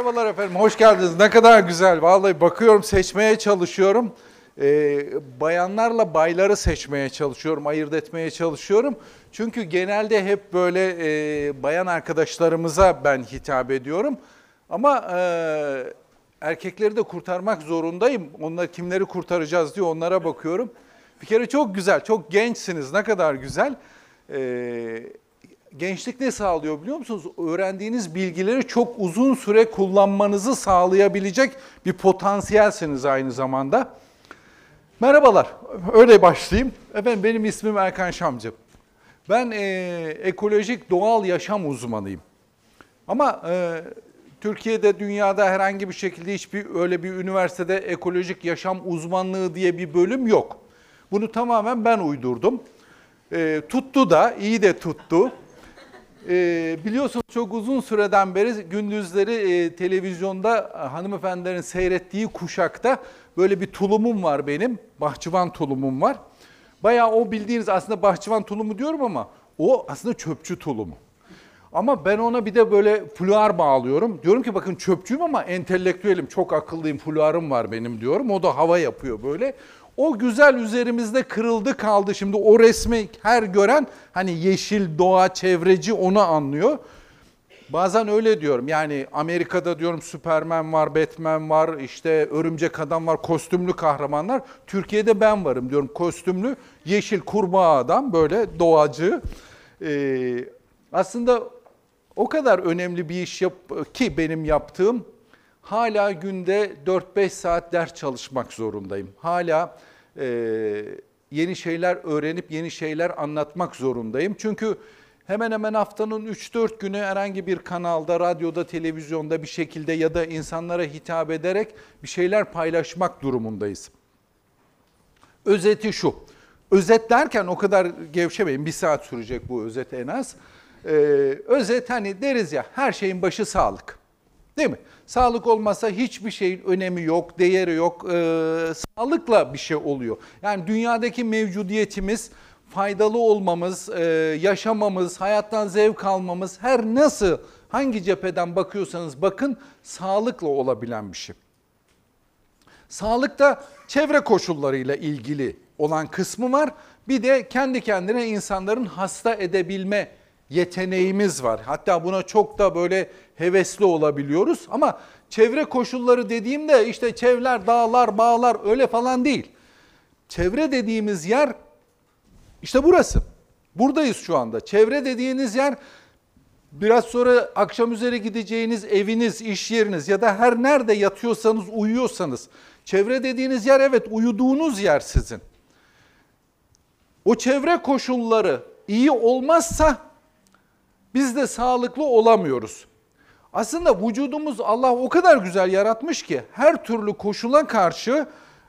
Merhabalar efendim, hoş geldiniz. Ne kadar güzel. Vallahi bakıyorum, seçmeye çalışıyorum. Ee, bayanlarla bayları seçmeye çalışıyorum, ayırt etmeye çalışıyorum. Çünkü genelde hep böyle e, bayan arkadaşlarımıza ben hitap ediyorum. Ama e, erkekleri de kurtarmak zorundayım. Onlar kimleri kurtaracağız diye onlara bakıyorum. Bir kere çok güzel, çok gençsiniz. Ne kadar güzel. Ee, gençlik ne sağlıyor biliyor musunuz? Öğrendiğiniz bilgileri çok uzun süre kullanmanızı sağlayabilecek bir potansiyelsiniz aynı zamanda. Merhabalar, öyle başlayayım. Efendim benim ismim Erkan Şamcı. Ben e, ekolojik doğal yaşam uzmanıyım. Ama e, Türkiye'de, dünyada herhangi bir şekilde hiçbir öyle bir üniversitede ekolojik yaşam uzmanlığı diye bir bölüm yok. Bunu tamamen ben uydurdum. E, tuttu da, iyi de tuttu. E, biliyorsunuz çok uzun süreden beri gündüzleri e, televizyonda hanımefendilerin seyrettiği kuşakta böyle bir tulumum var benim. Bahçıvan tulumum var. Bayağı o bildiğiniz aslında bahçıvan tulumu diyorum ama o aslında çöpçü tulumu. Ama ben ona bir de böyle fluar bağlıyorum. Diyorum ki bakın çöpçüyüm ama entelektüelim, çok akıllıyım, fluarım var benim diyorum. O da hava yapıyor böyle. O güzel üzerimizde kırıldı kaldı. Şimdi o resmi her gören hani yeşil, doğa, çevreci onu anlıyor. Bazen öyle diyorum yani Amerika'da diyorum Superman var, Batman var, işte Örümcek Adam var, kostümlü kahramanlar. Türkiye'de ben varım diyorum kostümlü, yeşil kurbağa adam böyle doğacı. Ee, aslında o kadar önemli bir iş yap ki benim yaptığım hala günde 4-5 saat ders çalışmak zorundayım. Hala e, yeni şeyler öğrenip yeni şeyler anlatmak zorundayım. Çünkü hemen hemen haftanın 3-4 günü herhangi bir kanalda, radyoda, televizyonda bir şekilde ya da insanlara hitap ederek bir şeyler paylaşmak durumundayız. Özeti şu, özet derken o kadar gevşemeyin, bir saat sürecek bu özet en az. Ee, özet hani deriz ya, her şeyin başı sağlık. Değil mi? Sağlık olmasa hiçbir şeyin önemi yok, değeri yok. Ee, sağlıkla bir şey oluyor. Yani dünyadaki mevcudiyetimiz, faydalı olmamız, e, yaşamamız, hayattan zevk almamız her nasıl, hangi cepheden bakıyorsanız bakın sağlıkla olabilen bir şey. Sağlıkta çevre koşullarıyla ilgili olan kısmı var. Bir de kendi kendine insanların hasta edebilme yeteneğimiz var. Hatta buna çok da böyle hevesli olabiliyoruz ama çevre koşulları dediğimde işte çevreler, dağlar, bağlar öyle falan değil. Çevre dediğimiz yer işte burası. Buradayız şu anda. Çevre dediğiniz yer biraz sonra akşam üzeri gideceğiniz eviniz, iş yeriniz ya da her nerede yatıyorsanız, uyuyorsanız. Çevre dediğiniz yer evet uyuduğunuz yer sizin. O çevre koşulları iyi olmazsa biz de sağlıklı olamıyoruz. Aslında vücudumuz Allah o kadar güzel yaratmış ki her türlü koşula karşı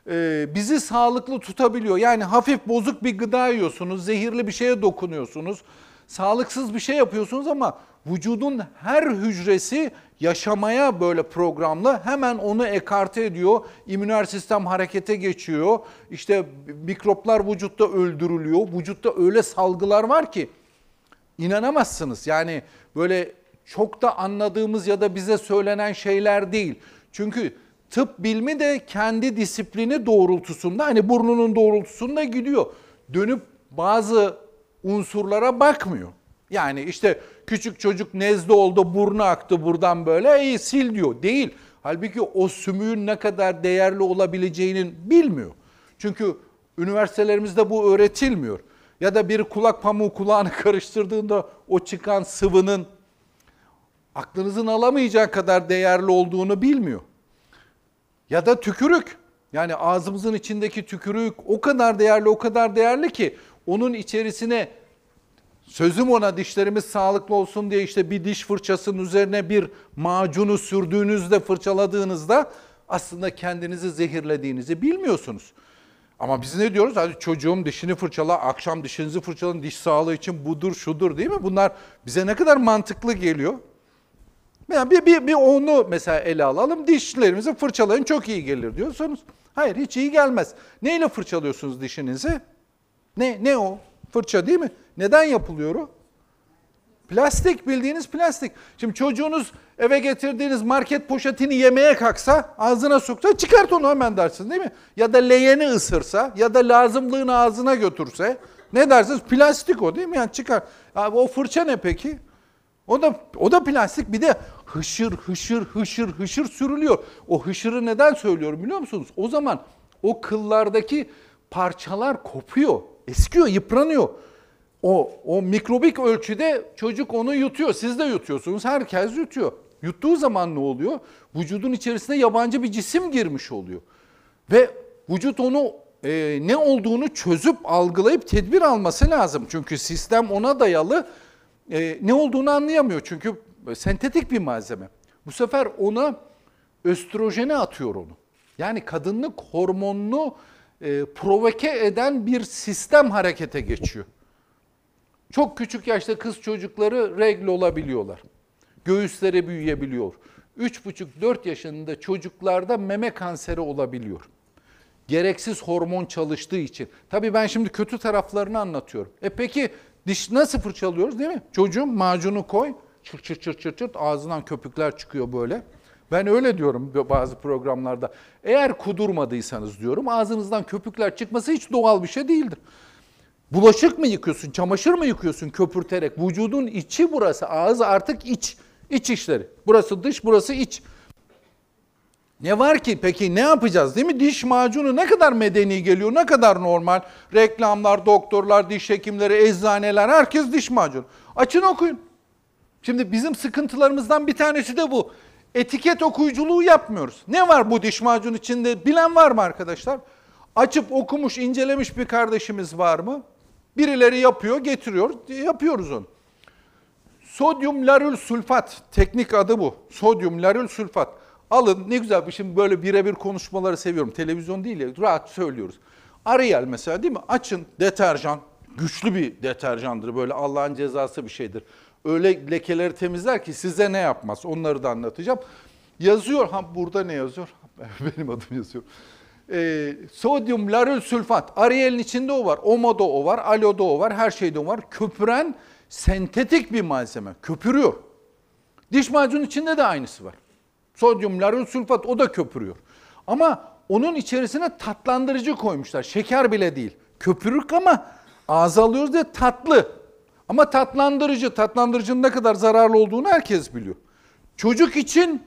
e, bizi sağlıklı tutabiliyor. Yani hafif bozuk bir gıda yiyorsunuz, zehirli bir şeye dokunuyorsunuz, sağlıksız bir şey yapıyorsunuz ama vücudun her hücresi yaşamaya böyle programlı hemen onu ekarte ediyor. İmmüner sistem harekete geçiyor. İşte mikroplar vücutta öldürülüyor. Vücutta öyle salgılar var ki inanamazsınız. Yani böyle çok da anladığımız ya da bize söylenen şeyler değil. Çünkü tıp bilmi de kendi disiplini doğrultusunda hani burnunun doğrultusunda gidiyor. Dönüp bazı unsurlara bakmıyor. Yani işte küçük çocuk nezle oldu, burnu aktı buradan böyle, iyi sil diyor. Değil. Halbuki o sümüğün ne kadar değerli olabileceğinin bilmiyor. Çünkü üniversitelerimizde bu öğretilmiyor. Ya da bir kulak pamuğu kulağını karıştırdığında o çıkan sıvının aklınızın alamayacağı kadar değerli olduğunu bilmiyor. Ya da tükürük. Yani ağzımızın içindeki tükürük o kadar değerli, o kadar değerli ki onun içerisine sözüm ona dişlerimiz sağlıklı olsun diye işte bir diş fırçasının üzerine bir macunu sürdüğünüzde, fırçaladığınızda aslında kendinizi zehirlediğinizi bilmiyorsunuz. Ama biz ne diyoruz? Hadi çocuğum dişini fırçala, akşam dişinizi fırçalayın, diş sağlığı için budur, şudur değil mi? Bunlar bize ne kadar mantıklı geliyor. Yani bir, bir, bir onu mesela ele alalım. Dişlerimizi fırçalayın çok iyi gelir diyorsunuz. Hayır hiç iyi gelmez. Neyle fırçalıyorsunuz dişinizi? Ne, ne o? Fırça değil mi? Neden yapılıyor o? Plastik bildiğiniz plastik. Şimdi çocuğunuz eve getirdiğiniz market poşetini yemeye kalksa ağzına soksa çıkart onu hemen dersiniz değil mi? Ya da leğeni ısırsa ya da lazımlığını ağzına götürse ne dersiniz? Plastik o değil mi? Yani çıkar. Abi o fırça ne peki? O da o da plastik bir de hışır hışır hışır hışır sürülüyor. O hışırı neden söylüyorum biliyor musunuz? O zaman o kıllardaki parçalar kopuyor, eskiyor, yıpranıyor. O, o mikrobik ölçüde çocuk onu yutuyor. Siz de yutuyorsunuz. Herkes yutuyor. Yuttuğu zaman ne oluyor? Vücudun içerisine yabancı bir cisim girmiş oluyor. Ve vücut onu e, ne olduğunu çözüp algılayıp tedbir alması lazım. Çünkü sistem ona dayalı e, ne olduğunu anlayamıyor. Çünkü sentetik bir malzeme. Bu sefer ona östrojene atıyor onu. Yani kadınlık hormonunu e, provoke eden bir sistem harekete geçiyor. Çok küçük yaşta kız çocukları regl olabiliyorlar. Göğüsleri büyüyebiliyor. 3,5-4 yaşında çocuklarda meme kanseri olabiliyor. Gereksiz hormon çalıştığı için. Tabii ben şimdi kötü taraflarını anlatıyorum. E peki diş nasıl fırçalıyoruz değil mi? Çocuğum macunu koy, çır çır çır çır çır ağzından köpükler çıkıyor böyle. Ben öyle diyorum bazı programlarda. Eğer kudurmadıysanız diyorum ağzınızdan köpükler çıkması hiç doğal bir şey değildir. Bulaşık mı yıkıyorsun, çamaşır mı yıkıyorsun köpürterek? Vücudun içi burası, ağız artık iç, iç işleri. Burası dış, burası iç. Ne var ki peki ne yapacağız değil mi? Diş macunu ne kadar medeni geliyor, ne kadar normal. Reklamlar, doktorlar, diş hekimleri, eczaneler herkes diş macunu. Açın okuyun. Şimdi bizim sıkıntılarımızdan bir tanesi de bu. Etiket okuyuculuğu yapmıyoruz. Ne var bu diş macunu içinde bilen var mı arkadaşlar? Açıp okumuş, incelemiş bir kardeşimiz var mı? Birileri yapıyor, getiriyor, yapıyoruz onu. Sodyum larül sülfat, teknik adı bu. Sodyum larül sülfat. Alın ne güzel, şimdi böyle birebir konuşmaları seviyorum. Televizyon değil ya, rahat söylüyoruz. Ariel mesela değil mi? Açın deterjan, güçlü bir deterjandır. Böyle Allah'ın cezası bir şeydir. Öyle lekeleri temizler ki size ne yapmaz onları da anlatacağım. Yazıyor, ha burada ne yazıyor? Benim adım yazıyor. Ee, sodyum larül sülfat. Ariel'in içinde o var. Omo'da o var. Alo'da o var. Her şeyde o var. Köpüren sentetik bir malzeme. Köpürüyor. Diş macunun içinde de aynısı var. Sodyum larül sülfat o da köpürüyor. Ama onun içerisine tatlandırıcı koymuşlar. Şeker bile değil. Köpürük ama ağza alıyoruz diye tatlı. Ama tatlandırıcı, tatlandırıcının ne kadar zararlı olduğunu herkes biliyor. Çocuk için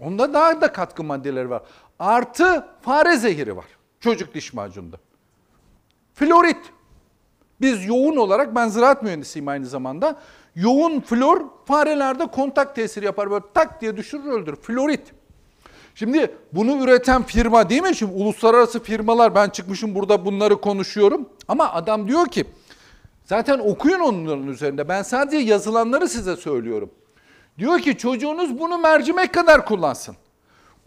onda daha da katkı maddeleri var. Artı fare zehiri var çocuk diş macununda. Florit. Biz yoğun olarak, ben ziraat mühendisiyim aynı zamanda. Yoğun flor farelerde kontak tesiri yapar. Böyle tak diye düşürür öldürür. Florit. Şimdi bunu üreten firma değil mi? Şimdi uluslararası firmalar ben çıkmışım burada bunları konuşuyorum. Ama adam diyor ki zaten okuyun onların üzerinde. Ben sadece yazılanları size söylüyorum. Diyor ki çocuğunuz bunu mercimek kadar kullansın.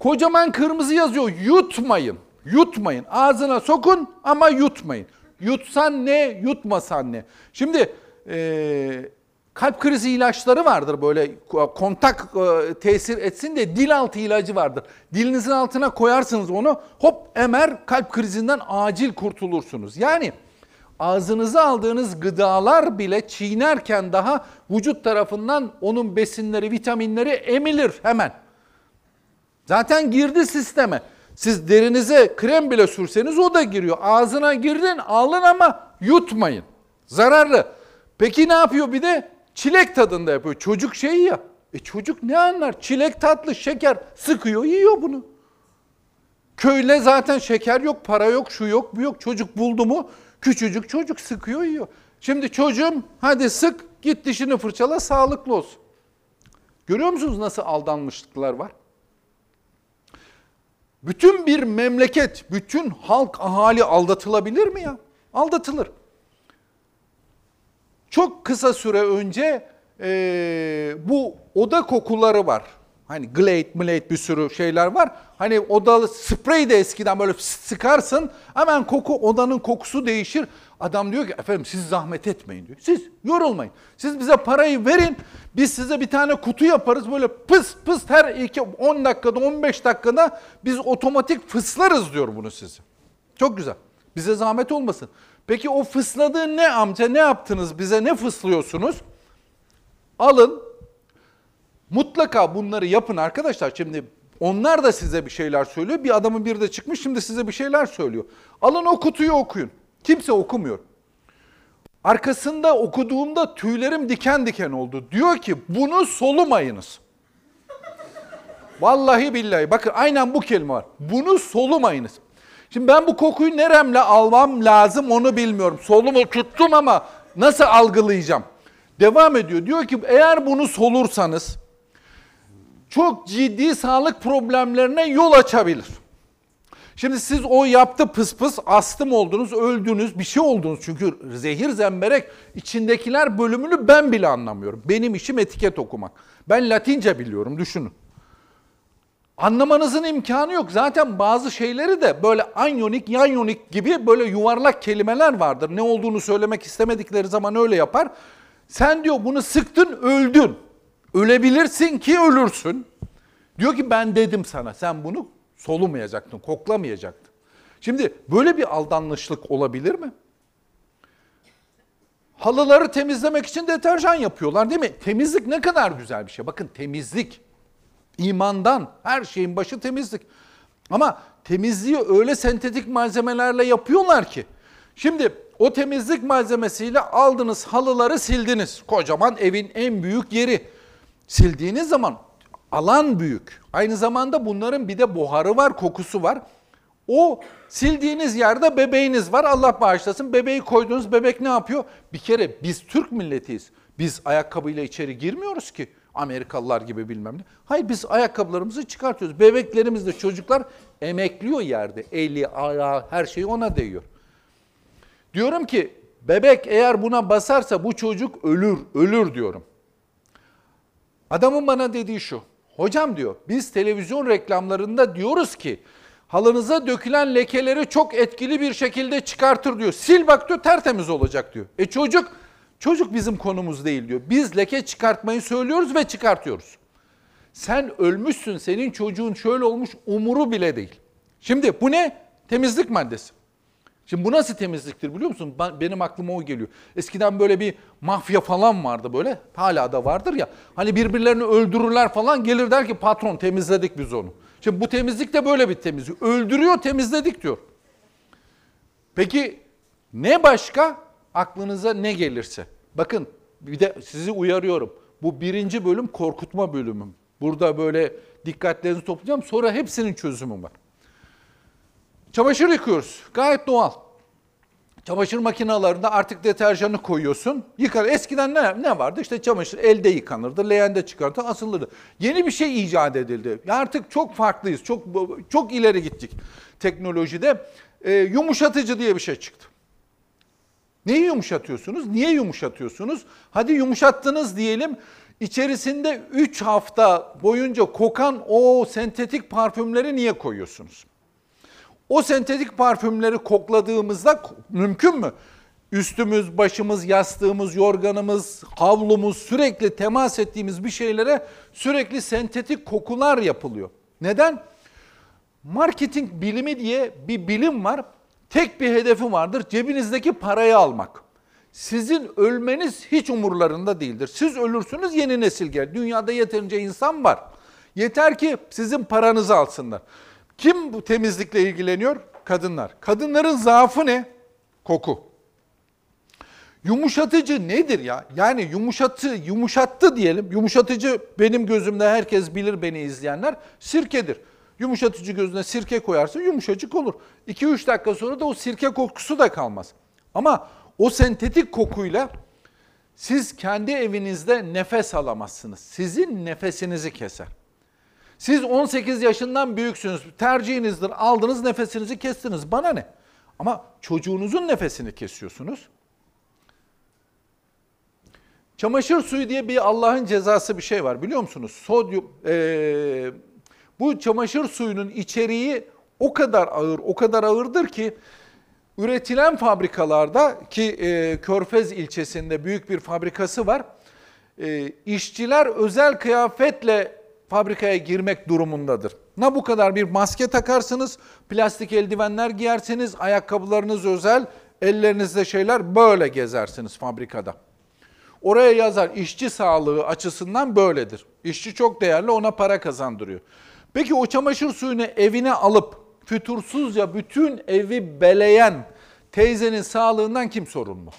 Kocaman kırmızı yazıyor. Yutmayın. Yutmayın. Ağzına sokun ama yutmayın. Yutsan ne, yutmasan ne. Şimdi e, kalp krizi ilaçları vardır böyle kontak e, tesir etsin de dil altı ilacı vardır. Dilinizin altına koyarsınız onu hop emer kalp krizinden acil kurtulursunuz. Yani ağzınıza aldığınız gıdalar bile çiğnerken daha vücut tarafından onun besinleri, vitaminleri emilir hemen. Zaten girdi sisteme. Siz derinize krem bile sürseniz o da giriyor. Ağzına girdin alın ama yutmayın. Zararlı. Peki ne yapıyor bir de? Çilek tadında yapıyor. Çocuk şeyi ya. E çocuk ne anlar? Çilek tatlı, şeker sıkıyor, yiyor bunu. Köyle zaten şeker yok, para yok, şu yok, bu yok. Çocuk buldu mu küçücük çocuk sıkıyor, yiyor. Şimdi çocuğum hadi sık, git dişini fırçala, sağlıklı olsun. Görüyor musunuz nasıl aldanmışlıklar var? Bütün bir memleket, bütün halk, ahali aldatılabilir mi ya? Aldatılır. Çok kısa süre önce e, bu oda kokuları var. Hani Glade, Mlade bir sürü şeyler var. Hani odalı sprey de eskiden böyle sıkarsın hemen koku odanın kokusu değişir. Adam diyor ki efendim siz zahmet etmeyin diyor. Siz yorulmayın. Siz bize parayı verin. Biz size bir tane kutu yaparız böyle pıs pıs her iki 10 dakikada 15 dakikada biz otomatik fıslarız diyor bunu size. Çok güzel. Bize zahmet olmasın. Peki o fısladığı ne amca ne yaptınız bize ne fıslıyorsunuz? Alın mutlaka bunları yapın arkadaşlar. Şimdi onlar da size bir şeyler söylüyor. Bir adamın biri de çıkmış şimdi size bir şeyler söylüyor. Alın o kutuyu okuyun. Kimse okumuyor. Arkasında okuduğumda tüylerim diken diken oldu. Diyor ki bunu solumayınız. Vallahi billahi bakın aynen bu kelime var. Bunu solumayınız. Şimdi ben bu kokuyu neremle almam lazım onu bilmiyorum. Solumu tuttum ama nasıl algılayacağım? Devam ediyor. Diyor ki eğer bunu solursanız çok ciddi sağlık problemlerine yol açabilir. Şimdi siz o yaptı pıs pıs astım oldunuz, öldünüz, bir şey oldunuz. Çünkü zehir zemberek içindekiler bölümünü ben bile anlamıyorum. Benim işim etiket okumak. Ben Latince biliyorum düşünün. Anlamanızın imkanı yok. Zaten bazı şeyleri de böyle anyonik, yanyonik gibi böyle yuvarlak kelimeler vardır. Ne olduğunu söylemek istemedikleri zaman öyle yapar. Sen diyor bunu sıktın, öldün. Ölebilirsin ki ölürsün. Diyor ki ben dedim sana sen bunu solumayacaktın, koklamayacaktın. Şimdi böyle bir aldanmışlık olabilir mi? Halıları temizlemek için deterjan yapıyorlar değil mi? Temizlik ne kadar güzel bir şey. Bakın temizlik imandan her şeyin başı temizlik. Ama temizliği öyle sentetik malzemelerle yapıyorlar ki. Şimdi o temizlik malzemesiyle aldınız halıları sildiniz. Kocaman evin en büyük yeri. Sildiğiniz zaman alan büyük. Aynı zamanda bunların bir de buharı var, kokusu var. O sildiğiniz yerde bebeğiniz var. Allah bağışlasın. Bebeği koydunuz. Bebek ne yapıyor? Bir kere biz Türk milletiyiz. Biz ayakkabıyla içeri girmiyoruz ki. Amerikalılar gibi bilmem ne. Hayır biz ayakkabılarımızı çıkartıyoruz. Bebeklerimiz de çocuklar emekliyor yerde. Eli, ayağı, her şey ona değiyor. Diyorum ki bebek eğer buna basarsa bu çocuk ölür, ölür diyorum. Adamın bana dediği şu. Hocam diyor biz televizyon reklamlarında diyoruz ki halınıza dökülen lekeleri çok etkili bir şekilde çıkartır diyor. Sil bak diyor tertemiz olacak diyor. E çocuk çocuk bizim konumuz değil diyor. Biz leke çıkartmayı söylüyoruz ve çıkartıyoruz. Sen ölmüşsün senin çocuğun şöyle olmuş umuru bile değil. Şimdi bu ne? Temizlik maddesi. Şimdi bu nasıl temizliktir biliyor musun? Benim aklıma o geliyor. Eskiden böyle bir mafya falan vardı böyle. Hala da vardır ya. Hani birbirlerini öldürürler falan gelir der ki patron temizledik biz onu. Şimdi bu temizlik de böyle bir temizlik. Öldürüyor temizledik diyor. Peki ne başka? Aklınıza ne gelirse. Bakın bir de sizi uyarıyorum. Bu birinci bölüm korkutma bölümüm. Burada böyle dikkatlerinizi toplayacağım. Sonra hepsinin çözümü var. Çamaşır yıkıyoruz. Gayet doğal. Çamaşır makinalarında artık deterjanı koyuyorsun. Yıkar. Eskiden ne, ne vardı? İşte çamaşır elde yıkanırdı, leğende çıkardı, asılırdı. Yeni bir şey icat edildi. Artık çok farklıyız. Çok çok ileri gittik teknolojide. E, yumuşatıcı diye bir şey çıktı. Neyi yumuşatıyorsunuz? Niye yumuşatıyorsunuz? Hadi yumuşattınız diyelim. İçerisinde 3 hafta boyunca kokan o sentetik parfümleri niye koyuyorsunuz? O sentetik parfümleri kokladığımızda mümkün mü? Üstümüz, başımız, yastığımız, yorganımız, havlumuz sürekli temas ettiğimiz bir şeylere sürekli sentetik kokular yapılıyor. Neden? Marketing bilimi diye bir bilim var. Tek bir hedefi vardır. Cebinizdeki parayı almak. Sizin ölmeniz hiç umurlarında değildir. Siz ölürsünüz yeni nesil gelir. Dünyada yeterince insan var. Yeter ki sizin paranızı alsınlar. Kim bu temizlikle ilgileniyor? Kadınlar. Kadınların zaafı ne? Koku. Yumuşatıcı nedir ya? Yani yumuşatı, yumuşattı diyelim. Yumuşatıcı benim gözümde herkes bilir beni izleyenler. Sirkedir. Yumuşatıcı gözüne sirke koyarsın yumuşacık olur. 2-3 dakika sonra da o sirke kokusu da kalmaz. Ama o sentetik kokuyla siz kendi evinizde nefes alamazsınız. Sizin nefesinizi keser. Siz 18 yaşından büyüksünüz. Tercihinizdir. Aldınız nefesinizi kestiniz. Bana ne? Ama çocuğunuzun nefesini kesiyorsunuz. Çamaşır suyu diye bir Allah'ın cezası bir şey var biliyor musunuz? Sodyum, ee, bu çamaşır suyunun içeriği o kadar ağır, o kadar ağırdır ki üretilen fabrikalarda ki e, Körfez ilçesinde büyük bir fabrikası var. E, işçiler özel kıyafetle fabrikaya girmek durumundadır. Ne bu kadar bir maske takarsınız, plastik eldivenler giyersiniz, ayakkabılarınız özel, ellerinizde şeyler böyle gezersiniz fabrikada. Oraya yazar işçi sağlığı açısından böyledir. İşçi çok değerli ona para kazandırıyor. Peki o çamaşır suyunu evine alıp fütursuzca bütün evi beleyen teyzenin sağlığından kim sorumlu?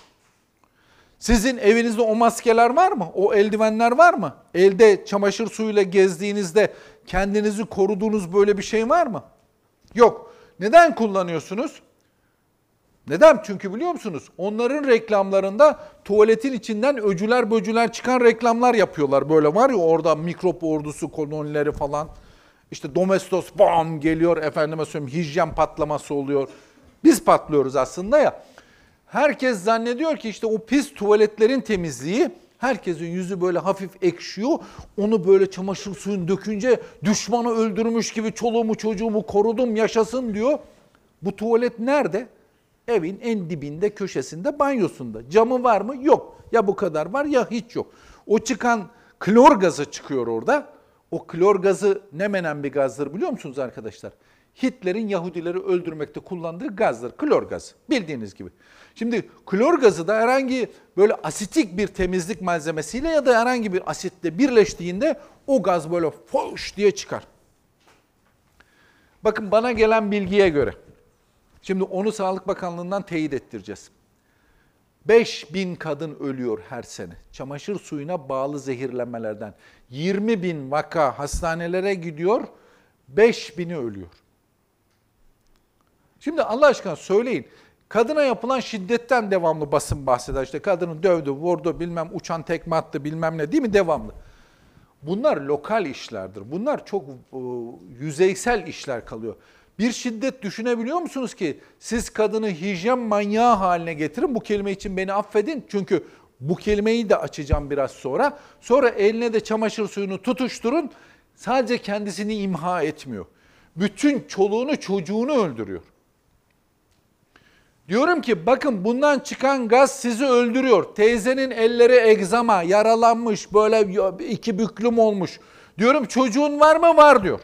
Sizin evinizde o maskeler var mı? O eldivenler var mı? Elde çamaşır suyuyla gezdiğinizde kendinizi koruduğunuz böyle bir şey var mı? Yok. Neden kullanıyorsunuz? Neden? Çünkü biliyor musunuz? Onların reklamlarında tuvaletin içinden öcüler böcüler çıkan reklamlar yapıyorlar. Böyle var ya orada mikrop ordusu kolonileri falan. İşte domestos bam geliyor efendime söyleyeyim hijyen patlaması oluyor. Biz patlıyoruz aslında ya. Herkes zannediyor ki işte o pis tuvaletlerin temizliği herkesin yüzü böyle hafif ekşiyor. Onu böyle çamaşır suyun dökünce düşmanı öldürmüş gibi çoluğumu çocuğumu korudum yaşasın diyor. Bu tuvalet nerede? Evin en dibinde köşesinde banyosunda. Camı var mı? Yok. Ya bu kadar var ya hiç yok. O çıkan klor gazı çıkıyor orada. O klor gazı ne menen bir gazdır biliyor musunuz arkadaşlar? Hitler'in Yahudileri öldürmekte kullandığı gazdır. Klor gazı. Bildiğiniz gibi. Şimdi klor gazı da herhangi böyle asitik bir temizlik malzemesiyle ya da herhangi bir asitle birleştiğinde o gaz böyle foş diye çıkar. Bakın bana gelen bilgiye göre, şimdi onu Sağlık Bakanlığı'ndan teyit ettireceğiz. 5000 kadın ölüyor her sene. Çamaşır suyuna bağlı zehirlenmelerden. 20 bin vaka hastanelere gidiyor, 5000'i ölüyor. Şimdi Allah aşkına söyleyin. Kadına yapılan şiddetten devamlı basın bahseder. İşte kadını dövdü, vurdu, bilmem uçan tekme attı, bilmem ne değil mi devamlı. Bunlar lokal işlerdir. Bunlar çok e, yüzeysel işler kalıyor. Bir şiddet düşünebiliyor musunuz ki siz kadını hijyen manyağı haline getirin. Bu kelime için beni affedin. Çünkü bu kelimeyi de açacağım biraz sonra. Sonra eline de çamaşır suyunu tutuşturun. Sadece kendisini imha etmiyor. Bütün çoluğunu çocuğunu öldürüyor. Diyorum ki bakın bundan çıkan gaz sizi öldürüyor. Teyzenin elleri egzama, yaralanmış, böyle iki büklüm olmuş. Diyorum çocuğun var mı? Var diyor.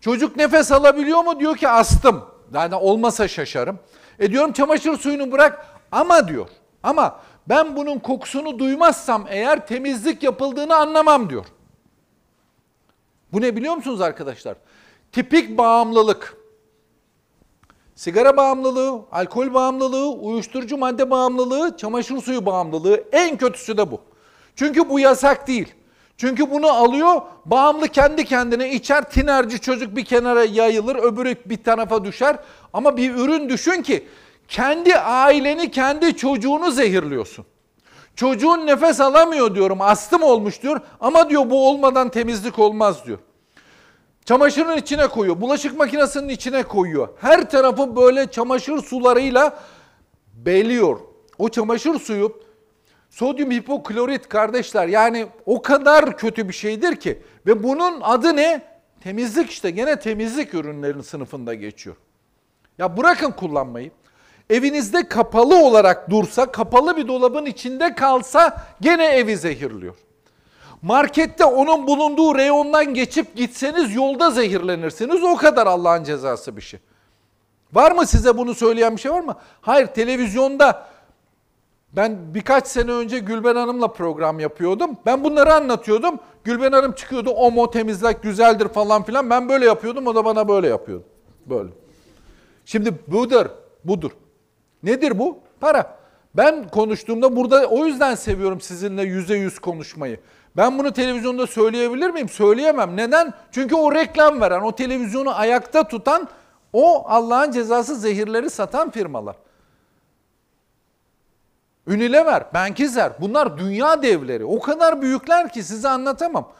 Çocuk nefes alabiliyor mu? Diyor ki astım. Yani olmasa şaşarım. E diyorum çamaşır suyunu bırak ama diyor. Ama ben bunun kokusunu duymazsam eğer temizlik yapıldığını anlamam diyor. Bu ne biliyor musunuz arkadaşlar? Tipik bağımlılık. Sigara bağımlılığı, alkol bağımlılığı, uyuşturucu madde bağımlılığı, çamaşır suyu bağımlılığı en kötüsü de bu. Çünkü bu yasak değil. Çünkü bunu alıyor, bağımlı kendi kendine içer, tinerci çocuk bir kenara yayılır, öbürü bir tarafa düşer. Ama bir ürün düşün ki kendi aileni, kendi çocuğunu zehirliyorsun. Çocuğun nefes alamıyor diyorum, astım olmuş diyor ama diyor bu olmadan temizlik olmaz diyor. Çamaşırın içine koyuyor, bulaşık makinesinin içine koyuyor. Her tarafı böyle çamaşır sularıyla beliyor. O çamaşır suyu sodyum hipoklorit kardeşler yani o kadar kötü bir şeydir ki ve bunun adı ne? Temizlik işte gene temizlik ürünlerinin sınıfında geçiyor. Ya bırakın kullanmayı. Evinizde kapalı olarak dursa, kapalı bir dolabın içinde kalsa gene evi zehirliyor. Markette onun bulunduğu reyondan geçip gitseniz yolda zehirlenirsiniz. O kadar Allah'ın cezası bir şey. Var mı size bunu söyleyen bir şey var mı? Hayır televizyonda ben birkaç sene önce Gülben Hanım'la program yapıyordum. Ben bunları anlatıyordum. Gülben Hanım çıkıyordu omo temizlik güzeldir falan filan. Ben böyle yapıyordum o da bana böyle yapıyordu. Böyle. Şimdi budur, budur. Nedir bu? Para. Ben konuştuğumda burada o yüzden seviyorum sizinle yüze yüz konuşmayı. Ben bunu televizyonda söyleyebilir miyim? Söyleyemem. Neden? Çünkü o reklam veren, o televizyonu ayakta tutan, o Allah'ın cezası zehirleri satan firmalar. Unilever, Benkizer bunlar dünya devleri. O kadar büyükler ki size anlatamam.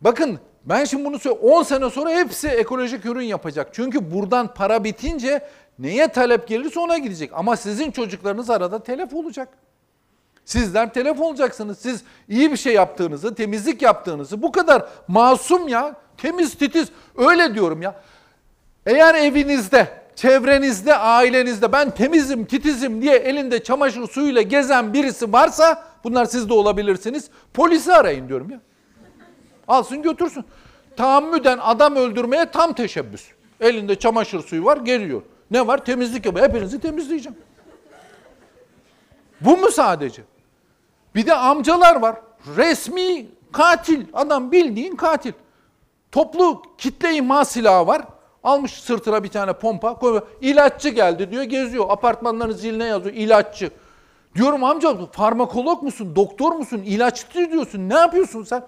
Bakın ben şimdi bunu söylüyorum. 10 sene sonra hepsi ekolojik ürün yapacak. Çünkü buradan para bitince neye talep gelirse ona gidecek. Ama sizin çocuklarınız arada telef olacak. Sizler telef olacaksınız. Siz iyi bir şey yaptığınızı, temizlik yaptığınızı bu kadar masum ya, temiz titiz öyle diyorum ya. Eğer evinizde, çevrenizde, ailenizde ben temizim, titizim diye elinde çamaşır suyuyla gezen birisi varsa bunlar siz de olabilirsiniz. Polisi arayın diyorum ya. Alsın götürsün. Tahammüden adam öldürmeye tam teşebbüs. Elinde çamaşır suyu var geliyor. Ne var? Temizlik yapıyor. Hepinizi temizleyeceğim. Bu mu sadece? Bir de amcalar var. Resmi katil. Adam bildiğin katil. Toplu kitle imha silahı var. Almış sırtına bir tane pompa. koyuyor. İlaççı geldi diyor geziyor. Apartmanların ziline yazıyor ilaççı. Diyorum amca farmakolog musun, doktor musun, ilaççı diyorsun. Ne yapıyorsun sen?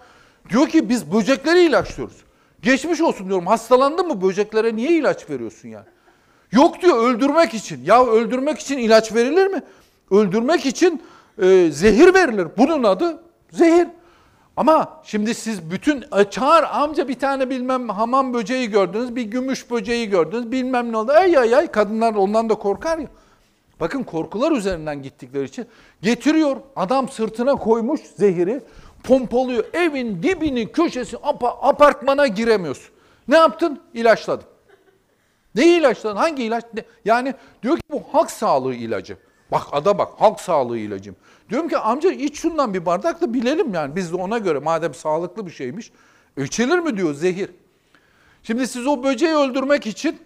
Diyor ki biz böcekleri ilaçlıyoruz. Geçmiş olsun diyorum. Hastalandın mı böceklere niye ilaç veriyorsun yani? Yok diyor öldürmek için. Ya öldürmek için ilaç verilir mi? Öldürmek için e, zehir verilir. Bunun adı zehir. Ama şimdi siz bütün e, çağır amca bir tane bilmem hamam böceği gördünüz, bir gümüş böceği gördünüz, bilmem ne oldu. Ay ay ay kadınlar ondan da korkar ya. Bakın korkular üzerinden gittikleri için getiriyor. Adam sırtına koymuş zehiri, pompalıyor. Evin dibini, köşesi, apartmana giremiyorsun. Ne yaptın? İlaçladın. Neyi ilaçladın? Hangi ilaç? Ne? Yani diyor ki bu halk sağlığı ilacı. Bak ada bak halk sağlığı ilacım. Diyorum ki amca iç şundan bir bardak da bilelim yani biz de ona göre madem sağlıklı bir şeymiş. İçilir mi diyor zehir. Şimdi siz o böceği öldürmek için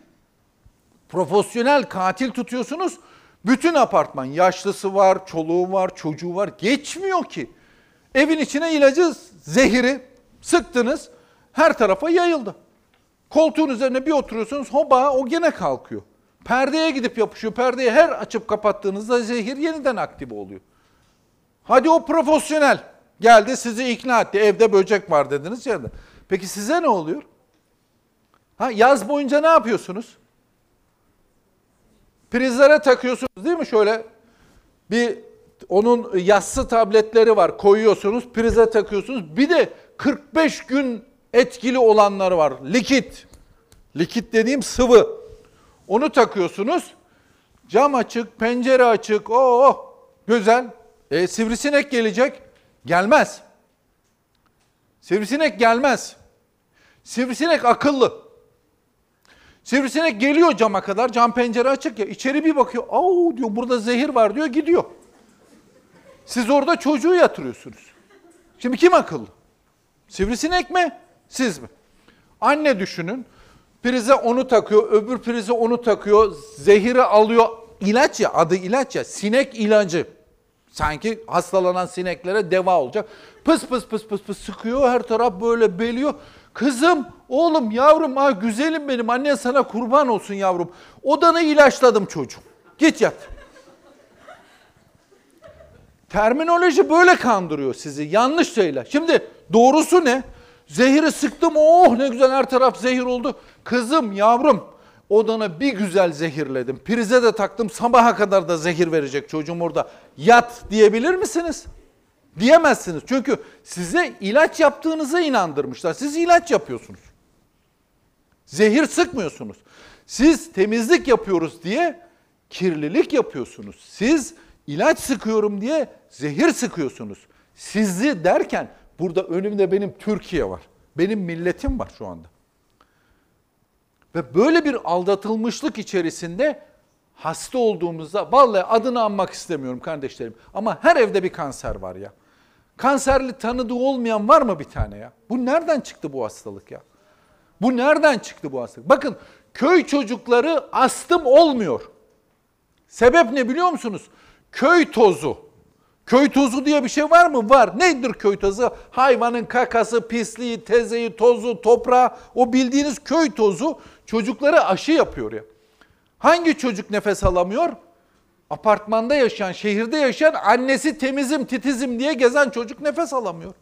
profesyonel katil tutuyorsunuz. Bütün apartman yaşlısı var, çoluğu var, çocuğu var. Geçmiyor ki. Evin içine ilacı, zehiri sıktınız. Her tarafa yayıldı. Koltuğun üzerine bir oturuyorsunuz hoba o gene kalkıyor. Perdeye gidip yapışıyor. Perdeyi her açıp kapattığınızda zehir yeniden aktive oluyor. Hadi o profesyonel geldi sizi ikna etti. Evde böcek var dediniz ya. Peki size ne oluyor? Ha, yaz boyunca ne yapıyorsunuz? Prizlere takıyorsunuz değil mi? Şöyle bir onun yassı tabletleri var. Koyuyorsunuz, prize takıyorsunuz. Bir de 45 gün etkili olanları var. Likit. Likit dediğim sıvı. Onu takıyorsunuz. Cam açık, pencere açık. Oo, güzel. E, sivrisinek gelecek. Gelmez. Sivrisinek gelmez. Sivrisinek akıllı. Sivrisinek geliyor cama kadar. Cam pencere açık ya. İçeri bir bakıyor. Aa diyor burada zehir var diyor gidiyor. Siz orada çocuğu yatırıyorsunuz. Şimdi kim akıllı? Sivrisinek mi? Siz mi? Anne düşünün. Prize onu takıyor, öbür prize onu takıyor, zehiri alıyor. İlaç ya, adı ilaç ya, sinek ilacı. Sanki hastalanan sineklere deva olacak. Pıs pıs pıs pıs pıs sıkıyor, her taraf böyle beliyor. Kızım, oğlum, yavrum, ah güzelim benim, annen sana kurban olsun yavrum. Odanı ilaçladım çocuğum. Git yat. Terminoloji böyle kandırıyor sizi. Yanlış söyle. Şimdi doğrusu ne? Zehiri sıktım oh ne güzel her taraf zehir oldu. Kızım yavrum odana bir güzel zehirledim. Prize de taktım sabaha kadar da zehir verecek çocuğum orada. Yat diyebilir misiniz? Diyemezsiniz. Çünkü size ilaç yaptığınıza inandırmışlar. Siz ilaç yapıyorsunuz. Zehir sıkmıyorsunuz. Siz temizlik yapıyoruz diye kirlilik yapıyorsunuz. Siz ilaç sıkıyorum diye zehir sıkıyorsunuz. Sizi derken Burada önümde benim Türkiye var. Benim milletim var şu anda. Ve böyle bir aldatılmışlık içerisinde hasta olduğumuzda vallahi adını anmak istemiyorum kardeşlerim ama her evde bir kanser var ya. Kanserli tanıdığı olmayan var mı bir tane ya? Bu nereden çıktı bu hastalık ya? Bu nereden çıktı bu hastalık? Bakın köy çocukları astım olmuyor. Sebep ne biliyor musunuz? Köy tozu. Köy tozu diye bir şey var mı? Var. Nedir köy tozu? Hayvanın kakası, pisliği, tezeyi, tozu, toprağı. O bildiğiniz köy tozu çocukları aşı yapıyor ya. Hangi çocuk nefes alamıyor? Apartmanda yaşayan, şehirde yaşayan annesi temizim, titizim diye gezen çocuk nefes alamıyor.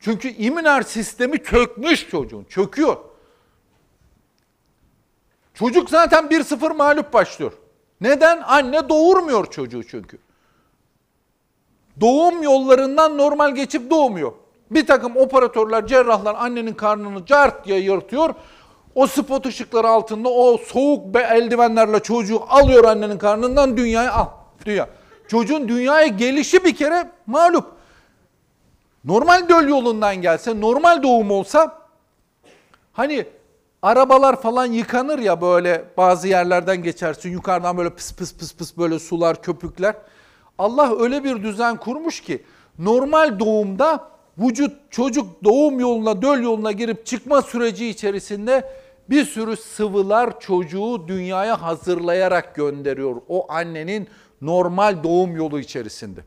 Çünkü immüner sistemi çökmüş çocuğun, çöküyor. Çocuk zaten 1-0 mağlup başlıyor. Neden? Anne doğurmuyor çocuğu çünkü doğum yollarından normal geçip doğmuyor. Bir takım operatörler, cerrahlar annenin karnını cart diye yırtıyor. O spot ışıkları altında o soğuk eldivenlerle çocuğu alıyor annenin karnından dünyaya al. Dünya. Çocuğun dünyaya gelişi bir kere mağlup. Normal döl yolundan gelse, normal doğum olsa hani arabalar falan yıkanır ya böyle bazı yerlerden geçersin yukarıdan böyle pıs pıs pıs pıs böyle sular, köpükler. Allah öyle bir düzen kurmuş ki normal doğumda vücut çocuk doğum yoluna, döl yoluna girip çıkma süreci içerisinde bir sürü sıvılar çocuğu dünyaya hazırlayarak gönderiyor. O annenin normal doğum yolu içerisinde.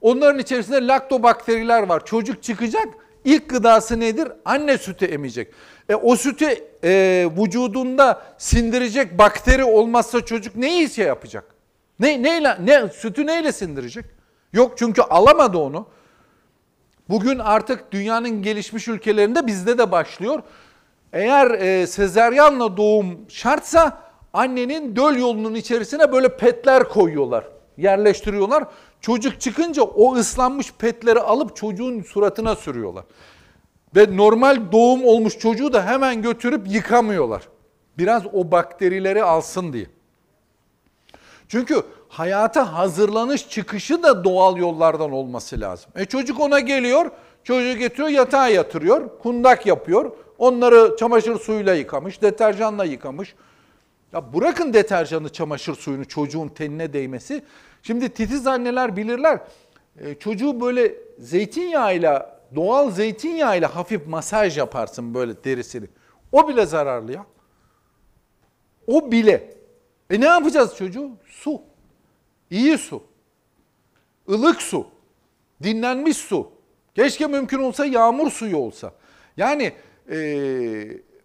Onların içerisinde laktobakteriler var. Çocuk çıkacak. İlk gıdası nedir? Anne sütü emecek. E, o sütü e, vücudunda sindirecek bakteri olmazsa çocuk ne işe yapacak? Ne neyle ne sütü neyle sindirecek? Yok çünkü alamadı onu. Bugün artık dünyanın gelişmiş ülkelerinde bizde de başlıyor. Eğer e, sezeryanla doğum şartsa annenin döl yolunun içerisine böyle petler koyuyorlar, yerleştiriyorlar. Çocuk çıkınca o ıslanmış petleri alıp çocuğun suratına sürüyorlar. Ve normal doğum olmuş çocuğu da hemen götürüp yıkamıyorlar. Biraz o bakterileri alsın diye. Çünkü hayata hazırlanış çıkışı da doğal yollardan olması lazım. E çocuk ona geliyor, çocuğu getiriyor yatağa yatırıyor, kundak yapıyor. Onları çamaşır suyuyla yıkamış, deterjanla yıkamış. Ya bırakın deterjanı, çamaşır suyunu çocuğun tenine değmesi. Şimdi titiz anneler bilirler. E, çocuğu böyle zeytinyağıyla, doğal zeytinyağıyla hafif masaj yaparsın böyle derisini. O bile zararlı ya. O bile. E ne yapacağız çocuğu? Su. İyi su. ılık su. Dinlenmiş su. Keşke mümkün olsa yağmur suyu olsa. Yani e,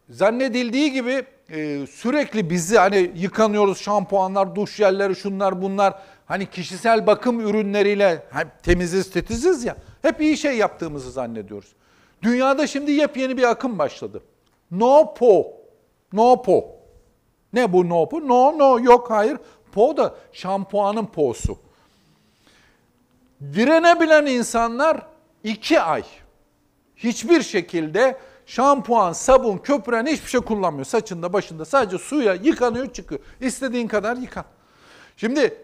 zannedildiği gibi e, sürekli bizi hani yıkanıyoruz şampuanlar, duş jelleri, şunlar bunlar hani kişisel bakım ürünleriyle hep temiziz, titiziz ya. Hep iyi şey yaptığımızı zannediyoruz. Dünyada şimdi yepyeni bir akım başladı. No po. No po. Ne bu no po? No no yok hayır. Po da şampuanın po'su. Direnebilen insanlar iki ay hiçbir şekilde şampuan, sabun, köpüren hiçbir şey kullanmıyor. Saçında, başında sadece suya yıkanıyor, çıkıyor. İstediğin kadar yıkan. Şimdi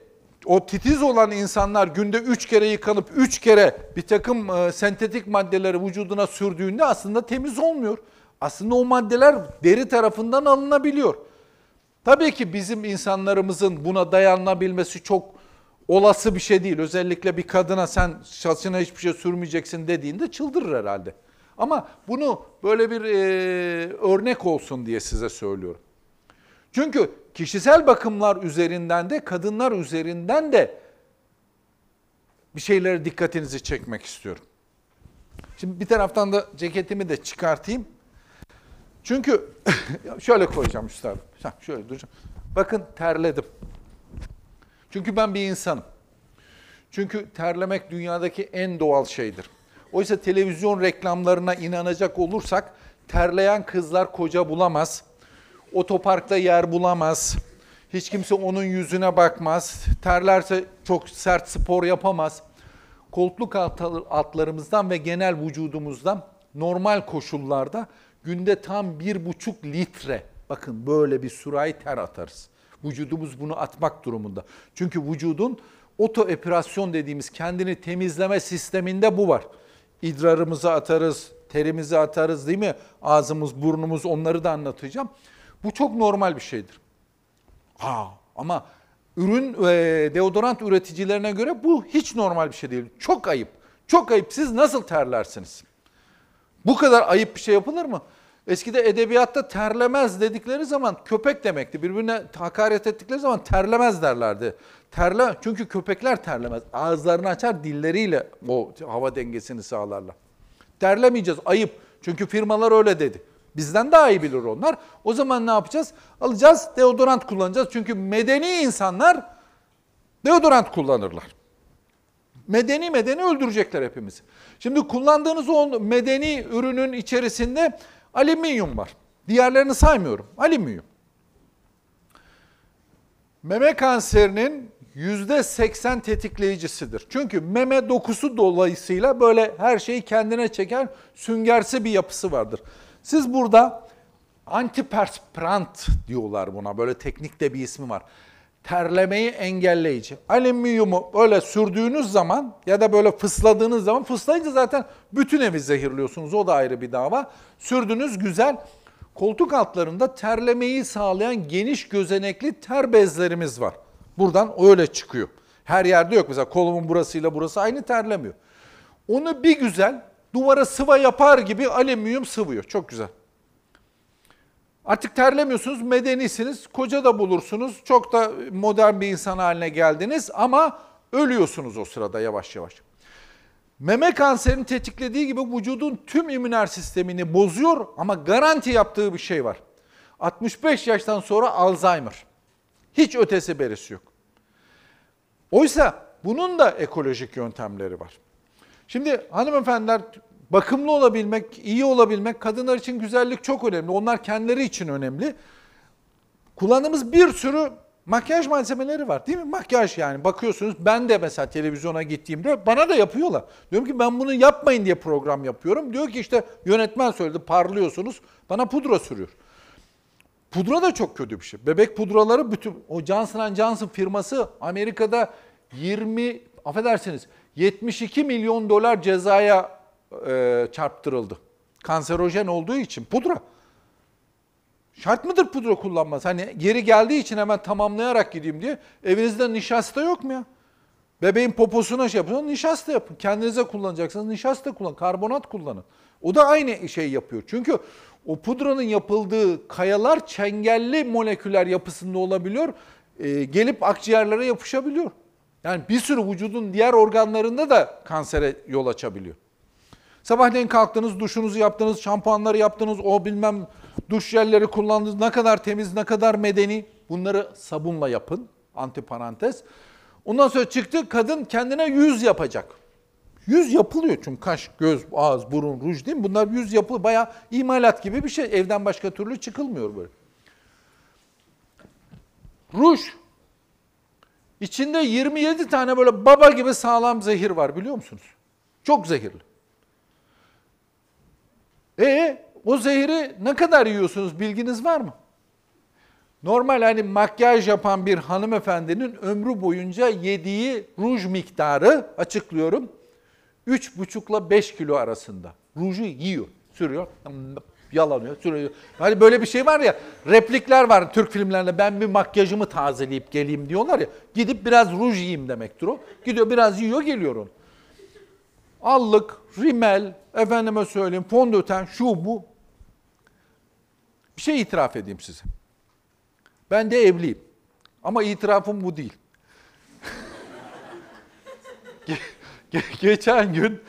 o titiz olan insanlar günde üç kere yıkanıp üç kere bir takım e, sentetik maddeleri vücuduna sürdüğünde aslında temiz olmuyor. Aslında o maddeler deri tarafından alınabiliyor. Tabii ki bizim insanlarımızın buna dayanabilmesi çok olası bir şey değil. Özellikle bir kadına sen saçına hiçbir şey sürmeyeceksin dediğinde çıldırır herhalde. Ama bunu böyle bir e, örnek olsun diye size söylüyorum. Çünkü kişisel bakımlar üzerinden de kadınlar üzerinden de bir şeylere dikkatinizi çekmek istiyorum. Şimdi bir taraftan da ceketimi de çıkartayım. Çünkü şöyle koyacağım üstadım. Şöyle duracağım. Bakın terledim. Çünkü ben bir insanım. Çünkü terlemek dünyadaki en doğal şeydir. Oysa televizyon reklamlarına inanacak olursak terleyen kızlar koca bulamaz. Otoparkta yer bulamaz. Hiç kimse onun yüzüne bakmaz. Terlerse çok sert spor yapamaz. Koltuk altlarımızdan ve genel vücudumuzdan normal koşullarda günde tam bir buçuk litre bakın böyle bir sürahi ter atarız. Vücudumuz bunu atmak durumunda. Çünkü vücudun otoepirasyon dediğimiz kendini temizleme sisteminde bu var. İdrarımızı atarız, terimizi atarız değil mi? Ağzımız, burnumuz onları da anlatacağım. Bu çok normal bir şeydir. Ha, ama ürün e, deodorant üreticilerine göre bu hiç normal bir şey değil. Çok ayıp. Çok ayıp. Siz nasıl terlersiniz? Bu kadar ayıp bir şey yapılır mı? Eskide edebiyatta terlemez dedikleri zaman köpek demekti. Birbirine hakaret ettikleri zaman terlemez derlerdi. Terle çünkü köpekler terlemez. Ağızlarını açar dilleriyle o hava dengesini sağlarlar. Terlemeyeceğiz ayıp. Çünkü firmalar öyle dedi. Bizden daha iyi bilir onlar. O zaman ne yapacağız? Alacağız deodorant kullanacağız. Çünkü medeni insanlar deodorant kullanırlar. Medeni medeni öldürecekler hepimizi. Şimdi kullandığınız o medeni ürünün içerisinde alüminyum var. Diğerlerini saymıyorum. Alüminyum. Meme kanserinin %80 tetikleyicisidir. Çünkü meme dokusu dolayısıyla böyle her şeyi kendine çeken süngersi bir yapısı vardır. Siz burada antiperspirant diyorlar buna. Böyle teknikte bir ismi var. Terlemeyi engelleyici. Alüminyumu böyle sürdüğünüz zaman ya da böyle fısladığınız zaman fıslayınca zaten bütün evi zehirliyorsunuz. O da ayrı bir dava. Sürdünüz güzel. Koltuk altlarında terlemeyi sağlayan geniş gözenekli ter bezlerimiz var. Buradan öyle çıkıyor. Her yerde yok. Mesela kolumun burasıyla burası aynı terlemiyor. Onu bir güzel duvara sıva yapar gibi alüminyum sıvıyor. Çok güzel. Artık terlemiyorsunuz, medenisiniz, koca da bulursunuz. Çok da modern bir insan haline geldiniz ama ölüyorsunuz o sırada yavaş yavaş. Meme kanserini tetiklediği gibi vücudun tüm immüner sistemini bozuyor ama garanti yaptığı bir şey var. 65 yaştan sonra Alzheimer. Hiç ötesi berisi yok. Oysa bunun da ekolojik yöntemleri var. Şimdi hanımefendiler bakımlı olabilmek, iyi olabilmek kadınlar için güzellik çok önemli. Onlar kendileri için önemli. Kullandığımız bir sürü makyaj malzemeleri var değil mi? Makyaj yani bakıyorsunuz ben de mesela televizyona gittiğimde bana da yapıyorlar. Diyorum ki ben bunu yapmayın diye program yapıyorum. Diyor ki işte yönetmen söyledi parlıyorsunuz bana pudra sürüyor. Pudra da çok kötü bir şey. Bebek pudraları bütün o Johnson Johnson firması Amerika'da 20 affedersiniz 72 milyon dolar cezaya e, çarptırıldı. Kanserojen olduğu için pudra. Şart mıdır pudra kullanması? Hani geri geldiği için hemen tamamlayarak gideyim diye. Evinizde nişasta yok mu ya? Bebeğin poposuna şey yapın, nişasta yapın. Kendinize kullanacaksınız, nişasta kullanın, karbonat kullanın. O da aynı şey yapıyor. Çünkü o pudranın yapıldığı kayalar çengelli moleküler yapısında olabiliyor. E, gelip akciğerlere yapışabiliyor. Yani bir sürü vücudun diğer organlarında da kansere yol açabiliyor. Sabahleyin kalktınız, duşunuzu yaptınız, şampuanları yaptınız, o bilmem duş jelleri kullandınız. Ne kadar temiz, ne kadar medeni. Bunları sabunla yapın. Antiparantez. Ondan sonra çıktı kadın kendine yüz yapacak. Yüz yapılıyor çünkü kaş, göz, ağız, burun, ruj değil mi? Bunlar yüz yapılı bayağı imalat gibi bir şey. Evden başka türlü çıkılmıyor böyle. Ruj. İçinde 27 tane böyle baba gibi sağlam zehir var biliyor musunuz? Çok zehirli. E o zehri ne kadar yiyorsunuz bilginiz var mı? Normal hani makyaj yapan bir hanımefendinin ömrü boyunca yediği ruj miktarı açıklıyorum. 3,5 ile 5 kilo arasında. Ruju yiyor, sürüyor, yalanıyor, sürüyor. Hani böyle bir şey var ya, replikler var Türk filmlerinde ben bir makyajımı tazeleyip geleyim diyorlar ya. Gidip biraz ruj yiyeyim demektir o. Gidiyor biraz yiyor geliyor onu. Allık, rimel, efendime söyleyeyim fondöten, şu bu. Bir şey itiraf edeyim size. Ben de evliyim. Ama itirafım bu değil. Geçen gün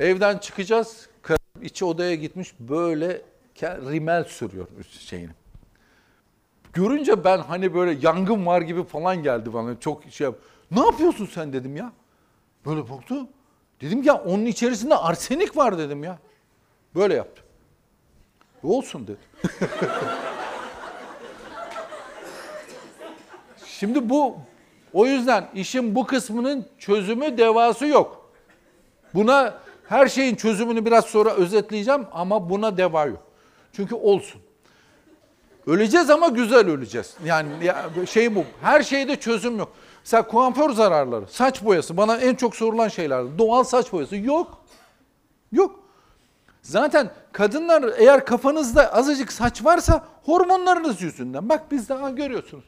evden çıkacağız. Karım içi odaya gitmiş böyle rimel sürüyor şeyini. Görünce ben hani böyle yangın var gibi falan geldi bana. Çok şey Ne yapıyorsun sen dedim ya. Böyle baktı. Dedim ya onun içerisinde arsenik var dedim ya. Böyle yaptı. Olsun dedi. Şimdi bu o yüzden işin bu kısmının çözümü devası yok. Buna her şeyin çözümünü biraz sonra özetleyeceğim ama buna deva yok. Çünkü olsun. Öleceğiz ama güzel öleceğiz. Yani şey bu. Her şeyde çözüm yok. Mesela kuaför zararları, saç boyası bana en çok sorulan şeyler. Doğal saç boyası yok. Yok. Zaten kadınlar eğer kafanızda azıcık saç varsa hormonlarınız yüzünden. Bak biz daha görüyorsunuz.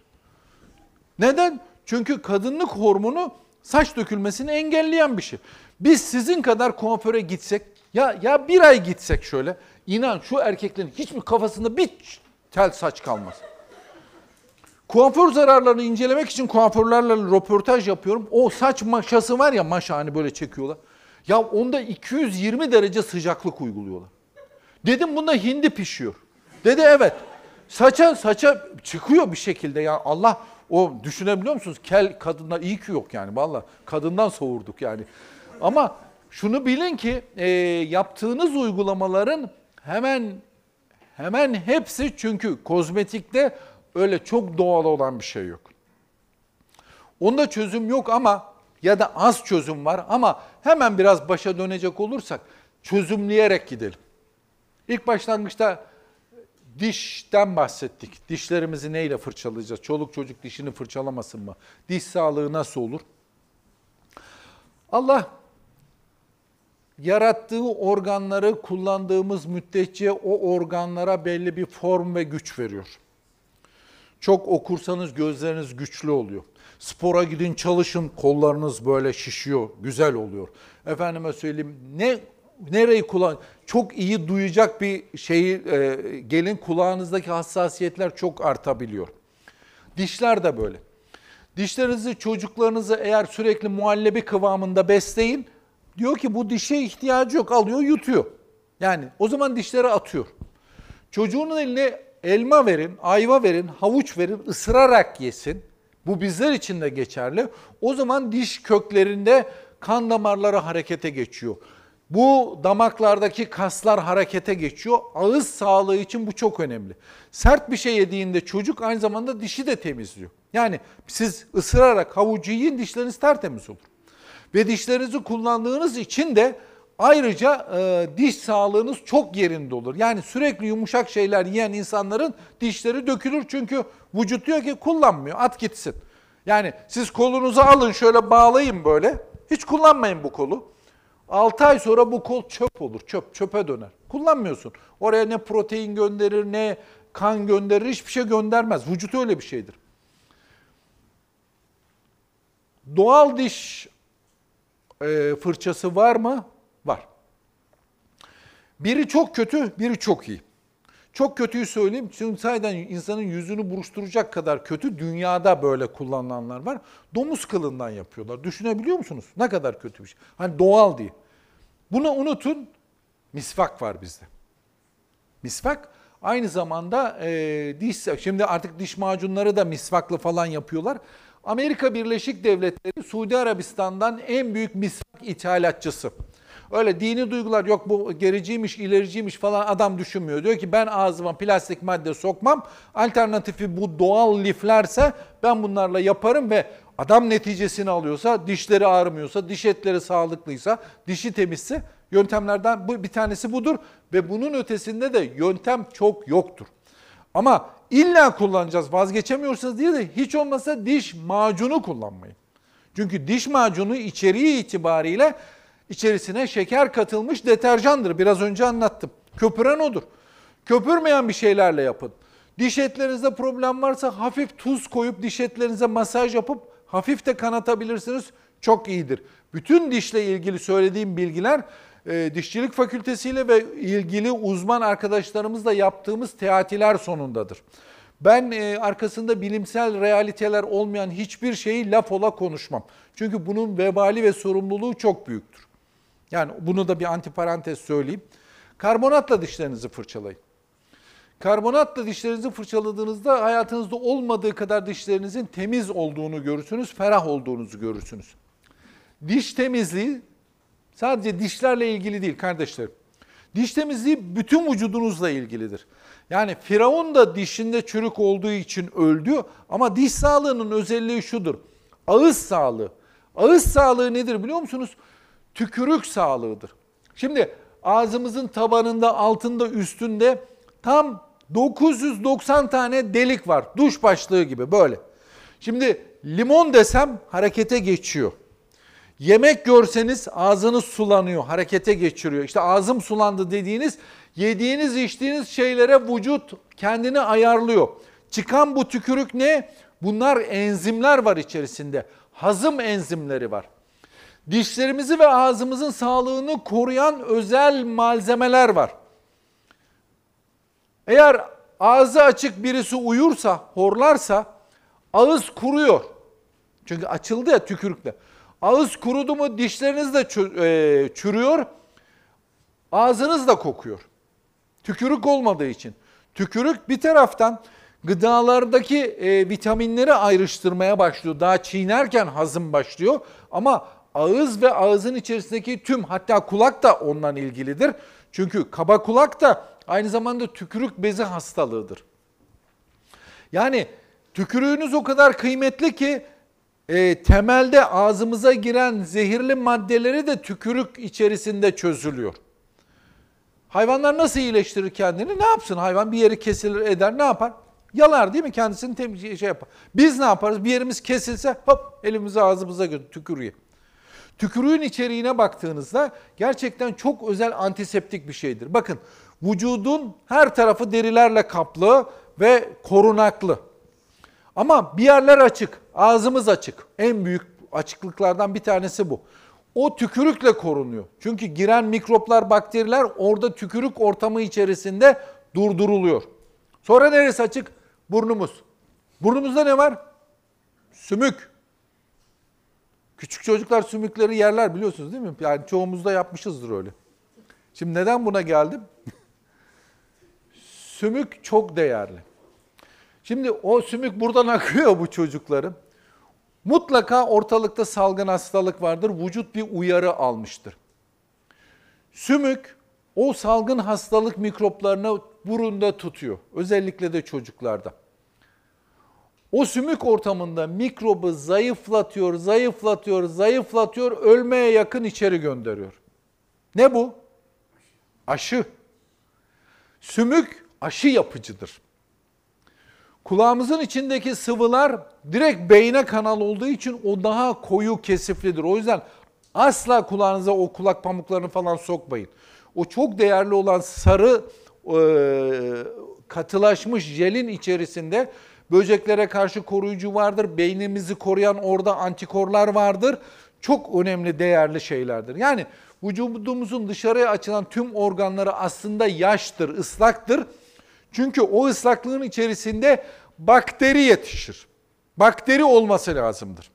Neden? Çünkü kadınlık hormonu saç dökülmesini engelleyen bir şey. Biz sizin kadar kuaföre gitsek, ya ya bir ay gitsek şöyle, inan şu erkeklerin hiçbir kafasında bir tel saç kalmaz. Kuaför zararlarını incelemek için kuaförlerle röportaj yapıyorum. O saç maşası var ya maşa hani böyle çekiyorlar. Ya onda 220 derece sıcaklık uyguluyorlar. Dedim bunda hindi pişiyor. Dedi evet. Saça saça çıkıyor bir şekilde ya Allah o düşünebiliyor musunuz? Kel kadınlar iyi ki yok yani valla. Kadından soğurduk yani. Ama şunu bilin ki e, yaptığınız uygulamaların hemen hemen hepsi çünkü kozmetikte öyle çok doğal olan bir şey yok. Onda çözüm yok ama ya da az çözüm var ama hemen biraz başa dönecek olursak çözümleyerek gidelim. İlk başlangıçta dişten bahsettik. Dişlerimizi neyle fırçalayacağız? Çoluk çocuk dişini fırçalamasın mı? Diş sağlığı nasıl olur? Allah yarattığı organları kullandığımız müddetçe o organlara belli bir form ve güç veriyor. Çok okursanız gözleriniz güçlü oluyor. Spora gidin çalışın kollarınız böyle şişiyor, güzel oluyor. Efendime söyleyeyim ne nereyi kullan çok iyi duyacak bir şeyi e, gelin kulağınızdaki hassasiyetler çok artabiliyor. Dişler de böyle. Dişlerinizi, çocuklarınızı eğer sürekli muhallebi kıvamında besleyin. Diyor ki bu dişe ihtiyacı yok. Alıyor, yutuyor. Yani o zaman dişleri atıyor. Çocuğunun eline elma verin, ayva verin, havuç verin, ısırarak yesin. Bu bizler için de geçerli. O zaman diş köklerinde kan damarları harekete geçiyor. Bu damaklardaki kaslar harekete geçiyor. Ağız sağlığı için bu çok önemli. Sert bir şey yediğinde çocuk aynı zamanda dişi de temizliyor. Yani siz ısırarak havucu yiyin dişleriniz tertemiz olur. Ve dişlerinizi kullandığınız için de ayrıca e, diş sağlığınız çok yerinde olur. Yani sürekli yumuşak şeyler yiyen insanların dişleri dökülür çünkü vücut diyor ki kullanmıyor at gitsin. Yani siz kolunuzu alın şöyle bağlayın böyle hiç kullanmayın bu kolu. 6 ay sonra bu kol çöp olur, çöp, çöpe döner. Kullanmıyorsun. Oraya ne protein gönderir, ne kan gönderir, hiçbir şey göndermez. Vücut öyle bir şeydir. Doğal diş e, fırçası var mı? Biri çok kötü, biri çok iyi. Çok kötüyü söyleyeyim. Çünkü sayeden insanın yüzünü buruşturacak kadar kötü dünyada böyle kullanılanlar var. Domuz kılından yapıyorlar. Düşünebiliyor musunuz? Ne kadar kötü bir şey. Hani doğal diye. Bunu unutun. Misvak var bizde. Misvak aynı zamanda e, diş, şimdi artık diş macunları da misvaklı falan yapıyorlar. Amerika Birleşik Devletleri Suudi Arabistan'dan en büyük misvak ithalatçısı. Öyle dini duygular yok bu gericiymiş, ilericiymiş falan adam düşünmüyor. Diyor ki ben ağzıma plastik madde sokmam. Alternatifi bu doğal liflerse ben bunlarla yaparım ve adam neticesini alıyorsa, dişleri ağrımıyorsa, diş etleri sağlıklıysa, dişi temizse yöntemlerden bu bir tanesi budur ve bunun ötesinde de yöntem çok yoktur. Ama illa kullanacağız vazgeçemiyorsanız diye de hiç olmasa diş macunu kullanmayın. Çünkü diş macunu içeriği itibariyle içerisine şeker katılmış deterjandır. Biraz önce anlattım. Köpüren odur. Köpürmeyen bir şeylerle yapın. Diş etlerinizde problem varsa hafif tuz koyup diş etlerinize masaj yapıp hafif de kanatabilirsiniz. Çok iyidir. Bütün dişle ilgili söylediğim bilgiler e, dişçilik fakültesiyle ve ilgili uzman arkadaşlarımızla yaptığımız teatiler sonundadır. Ben e, arkasında bilimsel realiteler olmayan hiçbir şeyi laf ola konuşmam. Çünkü bunun vebali ve sorumluluğu çok büyüktür. Yani bunu da bir antiparantez söyleyeyim. Karbonatla dişlerinizi fırçalayın. Karbonatla dişlerinizi fırçaladığınızda hayatınızda olmadığı kadar dişlerinizin temiz olduğunu görürsünüz, ferah olduğunuzu görürsünüz. Diş temizliği sadece dişlerle ilgili değil kardeşlerim. Diş temizliği bütün vücudunuzla ilgilidir. Yani Firavun da dişinde çürük olduğu için öldü ama diş sağlığının özelliği şudur. Ağız sağlığı. Ağız sağlığı nedir biliyor musunuz? Tükürük sağlığıdır. Şimdi ağzımızın tabanında, altında, üstünde tam 990 tane delik var. Duş başlığı gibi böyle. Şimdi limon desem harekete geçiyor. Yemek görseniz ağzınız sulanıyor, harekete geçiriyor. İşte ağzım sulandı dediğiniz yediğiniz içtiğiniz şeylere vücut kendini ayarlıyor. Çıkan bu tükürük ne? Bunlar enzimler var içerisinde. Hazım enzimleri var. Dişlerimizi ve ağzımızın sağlığını koruyan özel malzemeler var. Eğer ağzı açık birisi uyursa, horlarsa ağız kuruyor. Çünkü açıldı ya tükürükle. Ağız kurudu mu dişleriniz de e, çürüyor, ağzınız da kokuyor. Tükürük olmadığı için. Tükürük bir taraftan gıdalardaki e, vitaminleri ayrıştırmaya başlıyor. Daha çiğnerken hazım başlıyor ama ağız ve ağızın içerisindeki tüm hatta kulak da ondan ilgilidir. Çünkü kaba kulak da aynı zamanda tükürük bezi hastalığıdır. Yani tükürüğünüz o kadar kıymetli ki e, temelde ağzımıza giren zehirli maddeleri de tükürük içerisinde çözülüyor. Hayvanlar nasıl iyileştirir kendini? Ne yapsın hayvan? Bir yeri kesilir eder ne yapar? Yalar değil mi? Kendisini temiz şey yapar. Biz ne yaparız? Bir yerimiz kesilse hop elimizi ağzımıza götür tükürüğü. Tükürüğün içeriğine baktığınızda gerçekten çok özel antiseptik bir şeydir. Bakın vücudun her tarafı derilerle kaplı ve korunaklı. Ama bir yerler açık, ağzımız açık. En büyük açıklıklardan bir tanesi bu. O tükürükle korunuyor. Çünkü giren mikroplar, bakteriler orada tükürük ortamı içerisinde durduruluyor. Sonra neresi açık? Burnumuz. Burnumuzda ne var? Sümük. Küçük çocuklar sümükleri yerler biliyorsunuz değil mi? Yani çoğumuz da yapmışızdır öyle. Şimdi neden buna geldim? sümük çok değerli. Şimdi o sümük buradan akıyor bu çocukların. Mutlaka ortalıkta salgın hastalık vardır. Vücut bir uyarı almıştır. Sümük o salgın hastalık mikroplarını burunda tutuyor. Özellikle de çocuklarda. O sümük ortamında mikrobu zayıflatıyor, zayıflatıyor, zayıflatıyor, ölmeye yakın içeri gönderiyor. Ne bu? Aşı. Sümük aşı yapıcıdır. Kulağımızın içindeki sıvılar direkt beyne kanal olduğu için o daha koyu kesiflidir. O yüzden asla kulağınıza o kulak pamuklarını falan sokmayın. O çok değerli olan sarı e, katılaşmış jelin içerisinde böceklere karşı koruyucu vardır. Beynimizi koruyan orada antikorlar vardır. Çok önemli değerli şeylerdir. Yani vücudumuzun dışarıya açılan tüm organları aslında yaştır, ıslaktır. Çünkü o ıslaklığın içerisinde bakteri yetişir. Bakteri olması lazımdır.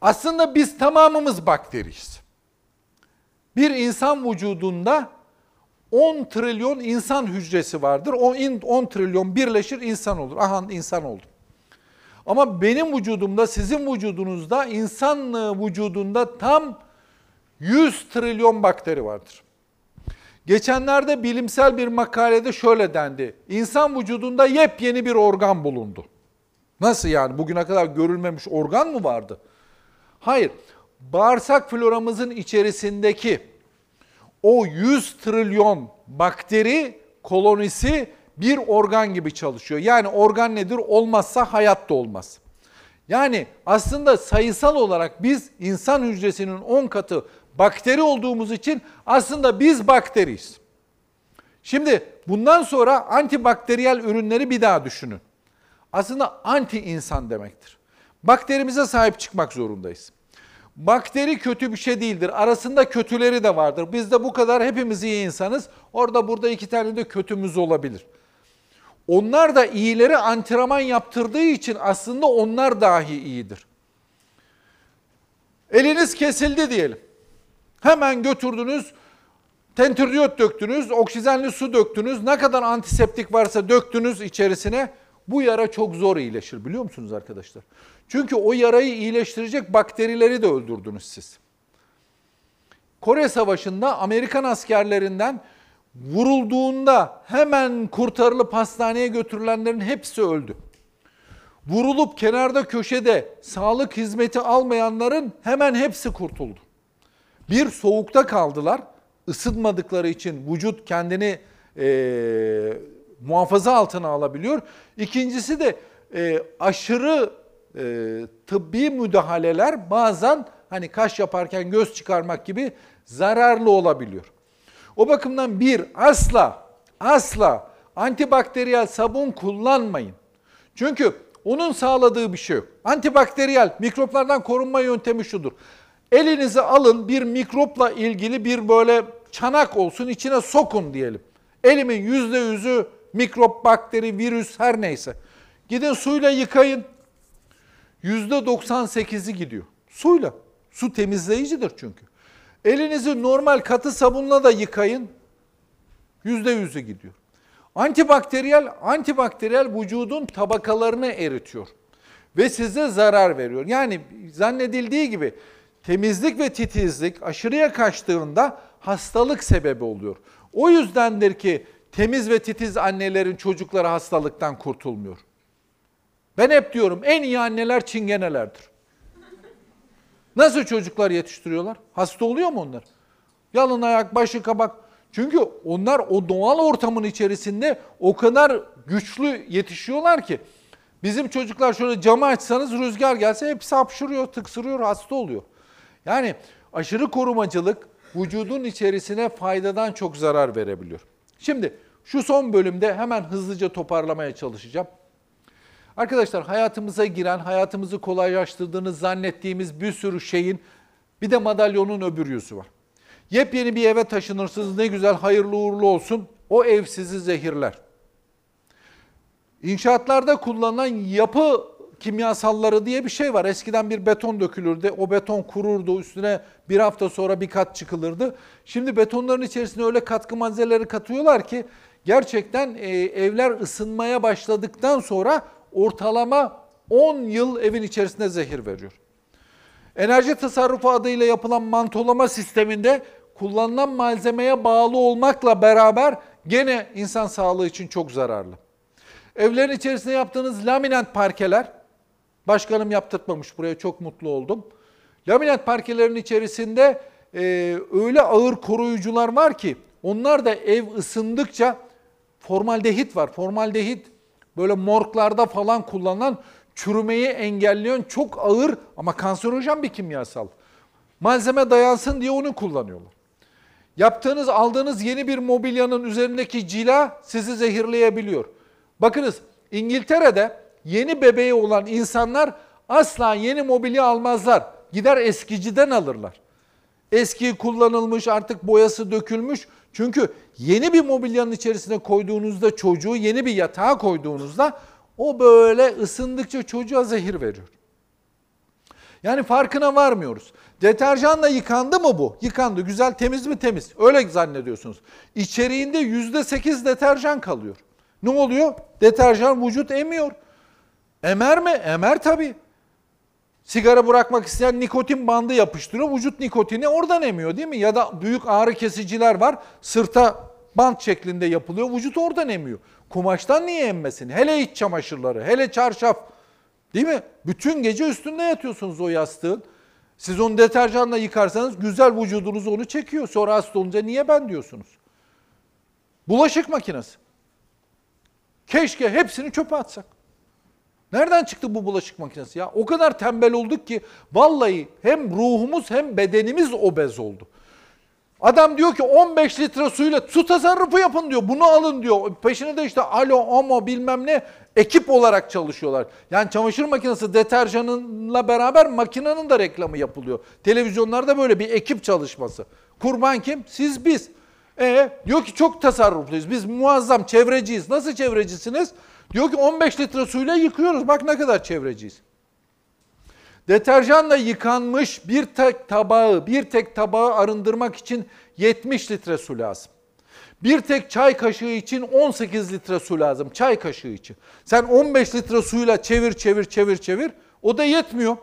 Aslında biz tamamımız bakteriyiz. Bir insan vücudunda 10 trilyon insan hücresi vardır. O 10 trilyon birleşir insan olur. Aha insan oldum. Ama benim vücudumda, sizin vücudunuzda, insan vücudunda tam 100 trilyon bakteri vardır. Geçenlerde bilimsel bir makalede şöyle dendi. İnsan vücudunda yepyeni bir organ bulundu. Nasıl yani? Bugüne kadar görülmemiş organ mı vardı? Hayır. Bağırsak floramızın içerisindeki o 100 trilyon bakteri kolonisi bir organ gibi çalışıyor. Yani organ nedir? Olmazsa hayat da olmaz. Yani aslında sayısal olarak biz insan hücresinin 10 katı bakteri olduğumuz için aslında biz bakteriyiz. Şimdi bundan sonra antibakteriyel ürünleri bir daha düşünün. Aslında anti insan demektir. Bakterimize sahip çıkmak zorundayız. Bakteri kötü bir şey değildir. Arasında kötüleri de vardır. Biz de bu kadar hepimiz iyi insanız. Orada burada iki tane de kötümüz olabilir. Onlar da iyileri antrenman yaptırdığı için aslında onlar dahi iyidir. Eliniz kesildi diyelim. Hemen götürdünüz, tentürdiyot döktünüz, oksijenli su döktünüz, ne kadar antiseptik varsa döktünüz içerisine. Bu yara çok zor iyileşir biliyor musunuz arkadaşlar? Çünkü o yarayı iyileştirecek bakterileri de öldürdünüz siz. Kore Savaşı'nda Amerikan askerlerinden vurulduğunda hemen kurtarılıp hastaneye götürülenlerin hepsi öldü. Vurulup kenarda köşede sağlık hizmeti almayanların hemen hepsi kurtuldu. Bir soğukta kaldılar, ısınmadıkları için vücut kendini e, muhafaza altına alabiliyor. İkincisi de e, aşırı e, tıbbi müdahaleler bazen hani kaş yaparken göz çıkarmak gibi zararlı olabiliyor. O bakımdan bir asla asla antibakteriyel sabun kullanmayın. Çünkü onun sağladığı bir şey yok. Antibakteriyel mikroplardan korunma yöntemi şudur. Elinizi alın bir mikropla ilgili bir böyle çanak olsun içine sokun diyelim. Elimin yüzde yüzü mikrop, bakteri, virüs her neyse. Gidin suyla yıkayın. Yüzde 98'i gidiyor. Suyla. Su temizleyicidir çünkü. Elinizi normal katı sabunla da yıkayın. Yüzde yüzü gidiyor. Antibakteriyel, antibakteriyel vücudun tabakalarını eritiyor. Ve size zarar veriyor. Yani zannedildiği gibi temizlik ve titizlik aşırıya kaçtığında hastalık sebebi oluyor. O yüzdendir ki temiz ve titiz annelerin çocukları hastalıktan kurtulmuyor. Ben hep diyorum en iyi anneler çingenelerdir. Nasıl çocuklar yetiştiriyorlar? Hasta oluyor mu onlar? Yalın ayak, başı kabak. Çünkü onlar o doğal ortamın içerisinde o kadar güçlü yetişiyorlar ki bizim çocuklar şöyle camı açsanız rüzgar gelse hepsi hapşırıyor, tıksırıyor, hasta oluyor. Yani aşırı korumacılık vücudun içerisine faydadan çok zarar verebiliyor. Şimdi şu son bölümde hemen hızlıca toparlamaya çalışacağım. Arkadaşlar hayatımıza giren, hayatımızı kolaylaştırdığını zannettiğimiz bir sürü şeyin bir de madalyonun öbür yüzü var. Yepyeni bir eve taşınırsınız ne güzel hayırlı uğurlu olsun. O ev sizi zehirler. İnşaatlarda kullanılan yapı kimyasalları diye bir şey var. Eskiden bir beton dökülürdü. O beton kururdu. Üstüne bir hafta sonra bir kat çıkılırdı. Şimdi betonların içerisine öyle katkı malzemeleri katıyorlar ki gerçekten e, evler ısınmaya başladıktan sonra ortalama 10 yıl evin içerisinde zehir veriyor. Enerji tasarrufu adıyla yapılan mantolama sisteminde kullanılan malzemeye bağlı olmakla beraber gene insan sağlığı için çok zararlı. Evlerin içerisinde yaptığınız laminat parkeler, başkanım yaptırtmamış buraya çok mutlu oldum. Laminat parkelerin içerisinde e, öyle ağır koruyucular var ki onlar da ev ısındıkça formaldehit var. Formaldehit böyle morglarda falan kullanılan çürümeyi engelleyen çok ağır ama kanserojen bir kimyasal. Malzeme dayansın diye onu kullanıyorlar. Yaptığınız, aldığınız yeni bir mobilyanın üzerindeki cila sizi zehirleyebiliyor. Bakınız İngiltere'de yeni bebeği olan insanlar asla yeni mobilya almazlar. Gider eskiciden alırlar. Eski kullanılmış artık boyası dökülmüş. Çünkü yeni bir mobilyanın içerisine koyduğunuzda çocuğu yeni bir yatağa koyduğunuzda o böyle ısındıkça çocuğa zehir veriyor. Yani farkına varmıyoruz. Deterjanla yıkandı mı bu? Yıkandı. Güzel temiz mi? Temiz. Öyle zannediyorsunuz. İçeriğinde %8 deterjan kalıyor. Ne oluyor? Deterjan vücut emiyor. Emer mi? Emer tabii. Sigara bırakmak isteyen nikotin bandı yapıştırıyor. Vücut nikotini oradan emiyor değil mi? Ya da büyük ağrı kesiciler var. Sırta bant şeklinde yapılıyor. Vücut oradan emiyor. Kumaştan niye emmesin? Hele iç çamaşırları, hele çarşaf. Değil mi? Bütün gece üstünde yatıyorsunuz o yastığın. Siz onu deterjanla yıkarsanız güzel vücudunuz onu çekiyor. Sonra hasta olunca niye ben diyorsunuz? Bulaşık makinesi. Keşke hepsini çöpe atsak. Nereden çıktı bu bulaşık makinesi ya? O kadar tembel olduk ki vallahi hem ruhumuz hem bedenimiz obez oldu. Adam diyor ki 15 litre suyla su tasarrufu yapın diyor. Bunu alın diyor. Peşine de işte alo, omo bilmem ne ekip olarak çalışıyorlar. Yani çamaşır makinesi deterjanınla beraber makinenin de reklamı yapılıyor. Televizyonlarda böyle bir ekip çalışması. Kurban kim? Siz biz. E diyor ki çok tasarrufluyuz. Biz muazzam çevreciyiz. Nasıl çevrecisiniz? Diyor ki 15 litre suyla yıkıyoruz. Bak ne kadar çevreciyiz. Deterjanla yıkanmış bir tek tabağı, bir tek tabağı arındırmak için 70 litre su lazım. Bir tek çay kaşığı için 18 litre su lazım. Çay kaşığı için. Sen 15 litre suyla çevir çevir çevir çevir. O da yetmiyor.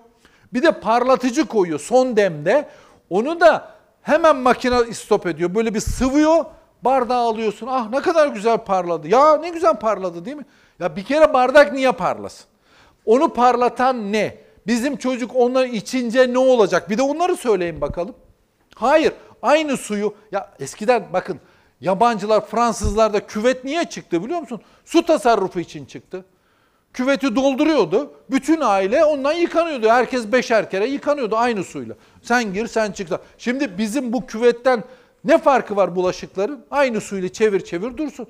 Bir de parlatıcı koyuyor son demde. Onu da hemen makine stop ediyor. Böyle bir sıvıyor. Bardağı alıyorsun. Ah ne kadar güzel parladı. Ya ne güzel parladı değil mi? Ya bir kere bardak niye parlasın? Onu parlatan ne? Bizim çocuk onları içince ne olacak? Bir de onları söyleyin bakalım. Hayır, aynı suyu ya eskiden bakın yabancılar, Fransızlar da küvet niye çıktı biliyor musun? Su tasarrufu için çıktı. Küveti dolduruyordu. Bütün aile ondan yıkanıyordu. Herkes beşer kere yıkanıyordu aynı suyla. Sen gir, sen çık. Şimdi bizim bu küvetten ne farkı var bulaşıkların? Aynı suyla çevir çevir dursun.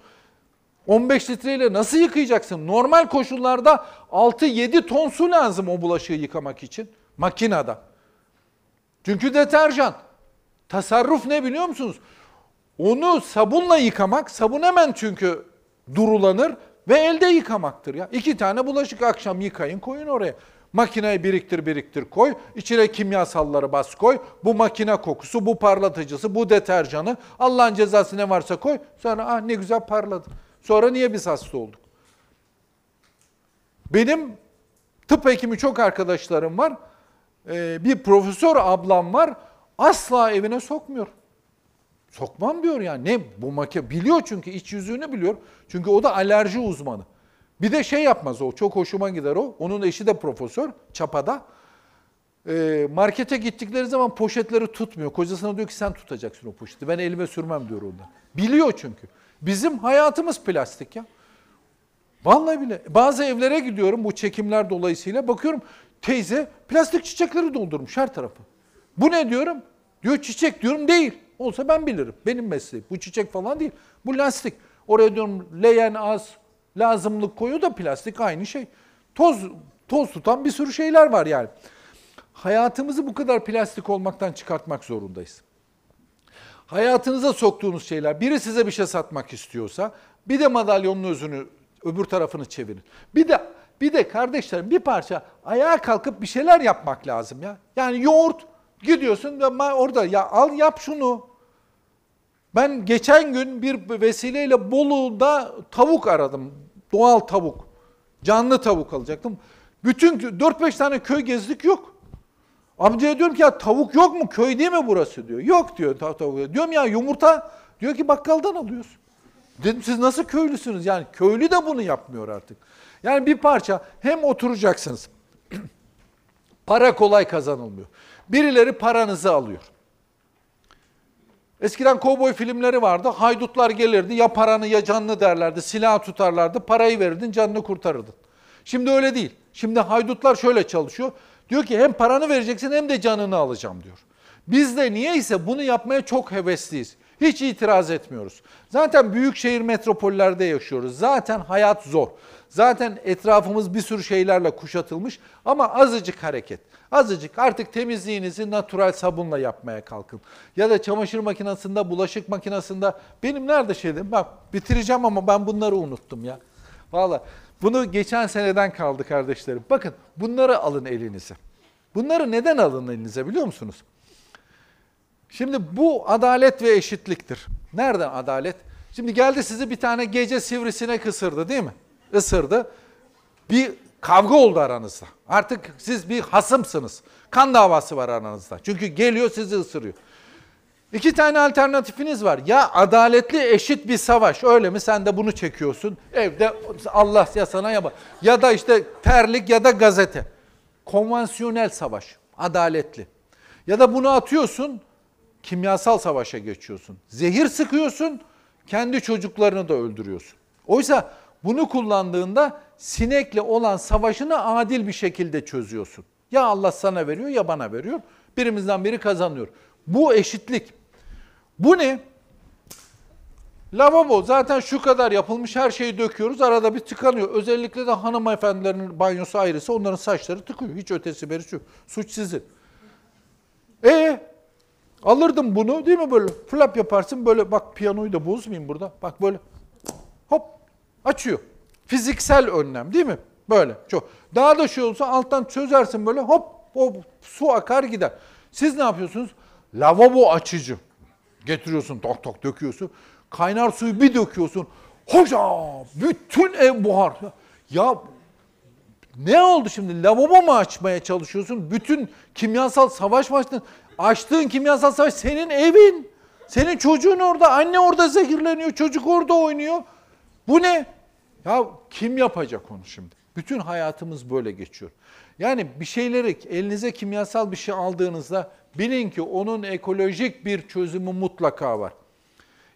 15 litreyle nasıl yıkayacaksın? Normal koşullarda 6-7 ton su lazım o bulaşığı yıkamak için. Makinada. Çünkü deterjan. Tasarruf ne biliyor musunuz? Onu sabunla yıkamak, sabun hemen çünkü durulanır ve elde yıkamaktır. ya. İki tane bulaşık akşam yıkayın koyun oraya. Makineye biriktir biriktir koy. İçine kimyasalları bas koy. Bu makine kokusu, bu parlatıcısı, bu deterjanı. Allah'ın cezası ne varsa koy. Sonra ah ne güzel parladı. Sonra niye biz hasta olduk? Benim tıp hekimi çok arkadaşlarım var. Ee, bir profesör ablam var. Asla evine sokmuyor. Sokmam diyor yani. Ne bu makine biliyor çünkü iç yüzünü biliyor. Çünkü o da alerji uzmanı. Bir de şey yapmaz o. Çok hoşuma gider o. Onun eşi de profesör Çapa'da. Ee, markete gittikleri zaman poşetleri tutmuyor. Kocasına diyor ki sen tutacaksın o poşeti. Ben elime sürmem diyor ondan. Biliyor çünkü. Bizim hayatımız plastik ya. Vallahi bile. Bazı evlere gidiyorum bu çekimler dolayısıyla. Bakıyorum teyze plastik çiçekleri doldurmuş her tarafı. Bu ne diyorum? Diyor çiçek diyorum değil. Olsa ben bilirim. Benim mesleğim. Bu çiçek falan değil. Bu lastik. Oraya diyorum leğen az, lazımlık koyu da plastik aynı şey. Toz toz tutan bir sürü şeyler var yani. Hayatımızı bu kadar plastik olmaktan çıkartmak zorundayız. Hayatınıza soktuğunuz şeyler, biri size bir şey satmak istiyorsa bir de madalyonun özünü, öbür tarafını çevirin. Bir de bir de kardeşlerim bir parça ayağa kalkıp bir şeyler yapmak lazım ya. Yani yoğurt gidiyorsun ve orada ya al yap şunu. Ben geçen gün bir vesileyle Bolu'da tavuk aradım. Doğal tavuk. Canlı tavuk alacaktım. Bütün 4-5 tane köy gezdik yok. Amcaya diyorum ki ya tavuk yok mu? Köy değil mi burası diyor. Yok diyor tav- tavuk. Diyorum ya yumurta diyor ki bakkaldan alıyoruz. Dedim siz nasıl köylüsünüz? Yani köylü de bunu yapmıyor artık. Yani bir parça hem oturacaksınız. Para kolay kazanılmıyor. Birileri paranızı alıyor. Eskiden kovboy filmleri vardı. Haydutlar gelirdi. Ya paranı ya canını derlerdi. Silah tutarlardı. Parayı verirdin, canını kurtarırdın. Şimdi öyle değil. Şimdi haydutlar şöyle çalışıyor. Diyor ki hem paranı vereceksin hem de canını alacağım diyor. Biz de niyeyse bunu yapmaya çok hevesliyiz. Hiç itiraz etmiyoruz. Zaten büyük şehir metropollerde yaşıyoruz. Zaten hayat zor. Zaten etrafımız bir sürü şeylerle kuşatılmış ama azıcık hareket. Azıcık artık temizliğinizi natural sabunla yapmaya kalkın. Ya da çamaşır makinesinde, bulaşık makinesinde benim nerede şeydim? Bak bitireceğim ama ben bunları unuttum ya. Valla bunu geçen seneden kaldı kardeşlerim. Bakın bunları alın elinize. Bunları neden alın elinize biliyor musunuz? Şimdi bu adalet ve eşitliktir. Nereden adalet? Şimdi geldi sizi bir tane gece sivrisine kısırdı değil mi? Isırdı. Bir kavga oldu aranızda. Artık siz bir hasımsınız. Kan davası var aranızda. Çünkü geliyor sizi ısırıyor. İki tane alternatifiniz var. Ya adaletli eşit bir savaş öyle mi? Sen de bunu çekiyorsun. Evde Allah ya sana ya bak. Ya da işte terlik ya da gazete. Konvansiyonel savaş. Adaletli. Ya da bunu atıyorsun kimyasal savaşa geçiyorsun. Zehir sıkıyorsun, kendi çocuklarını da öldürüyorsun. Oysa bunu kullandığında sinekle olan savaşını adil bir şekilde çözüyorsun. Ya Allah sana veriyor ya bana veriyor. Birimizden biri kazanıyor. Bu eşitlik. Bu ne? Lavabo zaten şu kadar yapılmış her şeyi döküyoruz arada bir tıkanıyor. Özellikle de hanımefendilerin banyosu ayrısı onların saçları tıkıyor. Hiç ötesi berisi yok. Suç sizin. E Alırdım bunu değil mi böyle flap yaparsın böyle bak piyanoyu da bozmayayım burada. Bak böyle açıyor. Fiziksel önlem değil mi? Böyle çok. Daha da şey olsa alttan çözersin böyle hop o su akar gider. Siz ne yapıyorsunuz? Lavabo açıcı. Getiriyorsun tok tok döküyorsun. Kaynar suyu bir döküyorsun. Hoca bütün ev buhar. Ya ne oldu şimdi? Lavabo mu açmaya çalışıyorsun? Bütün kimyasal savaş başladın. Açtığın kimyasal savaş senin evin. Senin çocuğun orada, anne orada zehirleniyor, çocuk orada oynuyor. Bu ne? Ya kim yapacak onu şimdi? Bütün hayatımız böyle geçiyor. Yani bir şeyleri elinize kimyasal bir şey aldığınızda bilin ki onun ekolojik bir çözümü mutlaka var.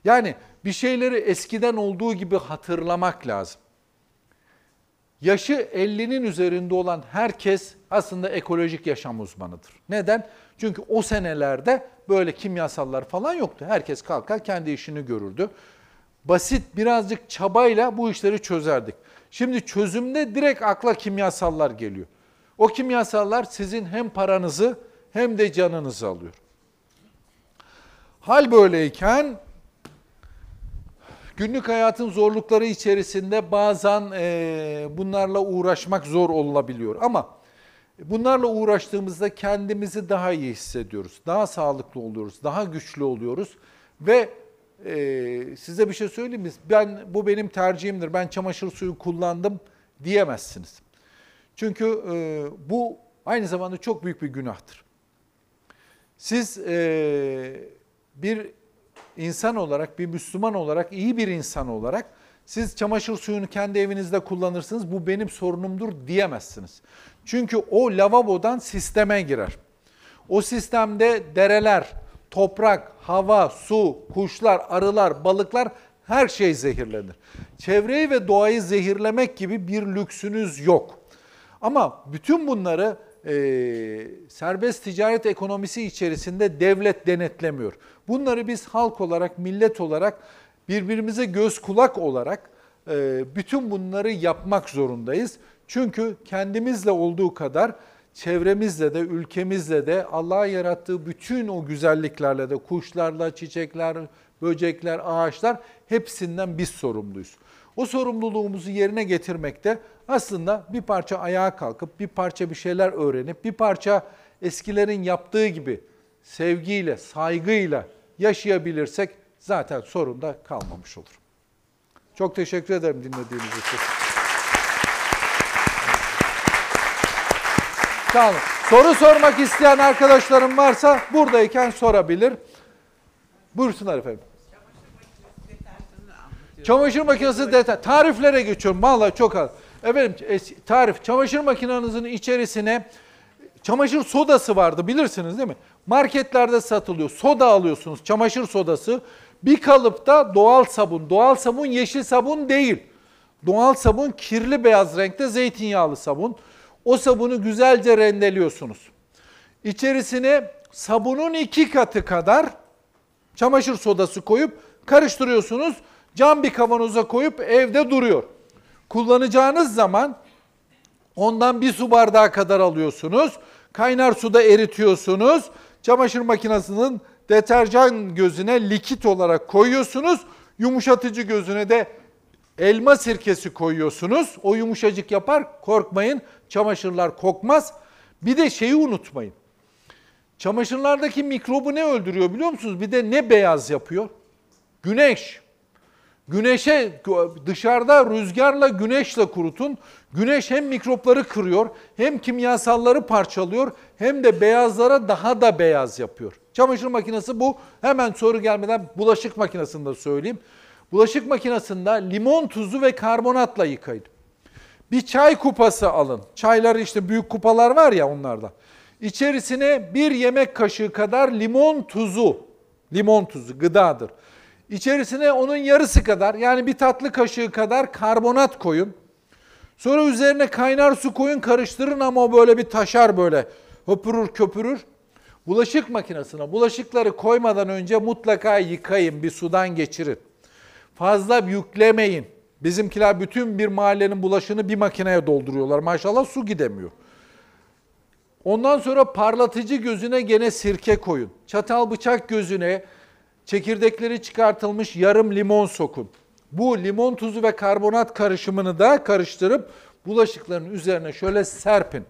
Yani bir şeyleri eskiden olduğu gibi hatırlamak lazım. Yaşı 50'nin üzerinde olan herkes aslında ekolojik yaşam uzmanıdır. Neden? Çünkü o senelerde böyle kimyasallar falan yoktu. Herkes kalkar kendi işini görürdü. Basit birazcık çabayla bu işleri çözerdik. Şimdi çözümde direkt akla kimyasallar geliyor. O kimyasallar sizin hem paranızı hem de canınızı alıyor. Hal böyleyken günlük hayatın zorlukları içerisinde bazen e, bunlarla uğraşmak zor olabiliyor. Ama bunlarla uğraştığımızda kendimizi daha iyi hissediyoruz. Daha sağlıklı oluyoruz, daha güçlü oluyoruz. Ve e, size bir şey söyleyeyim mi? Ben, bu benim tercihimdir, ben çamaşır suyu kullandım diyemezsiniz. Çünkü e, bu aynı zamanda çok büyük bir günahtır. Siz e, bir insan olarak, bir Müslüman olarak, iyi bir insan olarak siz çamaşır suyunu kendi evinizde kullanırsınız, bu benim sorunumdur diyemezsiniz. Çünkü o lavabodan sisteme girer. O sistemde dereler, toprak, hava, su, kuşlar, arılar, balıklar her şey zehirlenir. Çevreyi ve doğayı zehirlemek gibi bir lüksünüz yok. Ama bütün bunları e, serbest ticaret ekonomisi içerisinde devlet denetlemiyor. Bunları biz halk olarak, millet olarak, birbirimize göz kulak olarak e, bütün bunları yapmak zorundayız. Çünkü kendimizle olduğu kadar çevremizle de, ülkemizle de Allah'a yarattığı bütün o güzelliklerle de kuşlarla, çiçekler, böcekler, ağaçlar hepsinden biz sorumluyuz. O sorumluluğumuzu yerine getirmekte aslında bir parça ayağa kalkıp bir parça bir şeyler öğrenip bir parça eskilerin yaptığı gibi sevgiyle, saygıyla yaşayabilirsek zaten sorun da kalmamış olur. Çok teşekkür ederim dinlediğiniz için. Sağ olun. Soru sormak isteyen arkadaşlarım varsa buradayken sorabilir. Buyursunlar efendim. Çamaşır makinesi detay. Tariflere geçiyorum. Vallahi çok az. Efendim tarif. Çamaşır makinenizin içerisine çamaşır sodası vardı bilirsiniz değil mi? Marketlerde satılıyor. Soda alıyorsunuz. Çamaşır sodası. Bir kalıpta doğal sabun. Doğal sabun yeşil sabun değil. Doğal sabun kirli beyaz renkte zeytinyağlı sabun. O sabunu güzelce rendeliyorsunuz. İçerisine sabunun iki katı kadar çamaşır sodası koyup karıştırıyorsunuz. Cam bir kavanoza koyup evde duruyor. Kullanacağınız zaman ondan bir su bardağı kadar alıyorsunuz. Kaynar suda eritiyorsunuz. Çamaşır makinesinin deterjan gözüne likit olarak koyuyorsunuz. Yumuşatıcı gözüne de elma sirkesi koyuyorsunuz. O yumuşacık yapar. Korkmayın. Çamaşırlar kokmaz. Bir de şeyi unutmayın. Çamaşırlardaki mikrobu ne öldürüyor biliyor musunuz? Bir de ne beyaz yapıyor? Güneş. Güneşe dışarıda rüzgarla güneşle kurutun. Güneş hem mikropları kırıyor, hem kimyasalları parçalıyor, hem de beyazlara daha da beyaz yapıyor. Çamaşır makinesi bu. Hemen soru gelmeden bulaşık makinesinde söyleyeyim. Bulaşık makinesinde limon tuzu ve karbonatla yıkayın. Bir çay kupası alın. Çayları işte büyük kupalar var ya onlardan. İçerisine bir yemek kaşığı kadar limon tuzu. Limon tuzu gıdadır. İçerisine onun yarısı kadar yani bir tatlı kaşığı kadar karbonat koyun. Sonra üzerine kaynar su koyun karıştırın ama o böyle bir taşar böyle höpürür köpürür. Bulaşık makinesine bulaşıkları koymadan önce mutlaka yıkayın bir sudan geçirin. Fazla yüklemeyin. Bizimkiler bütün bir mahallenin bulaşını bir makineye dolduruyorlar. Maşallah su gidemiyor. Ondan sonra parlatıcı gözüne gene sirke koyun. Çatal bıçak gözüne çekirdekleri çıkartılmış yarım limon sokun. Bu limon tuzu ve karbonat karışımını da karıştırıp bulaşıkların üzerine şöyle serpin.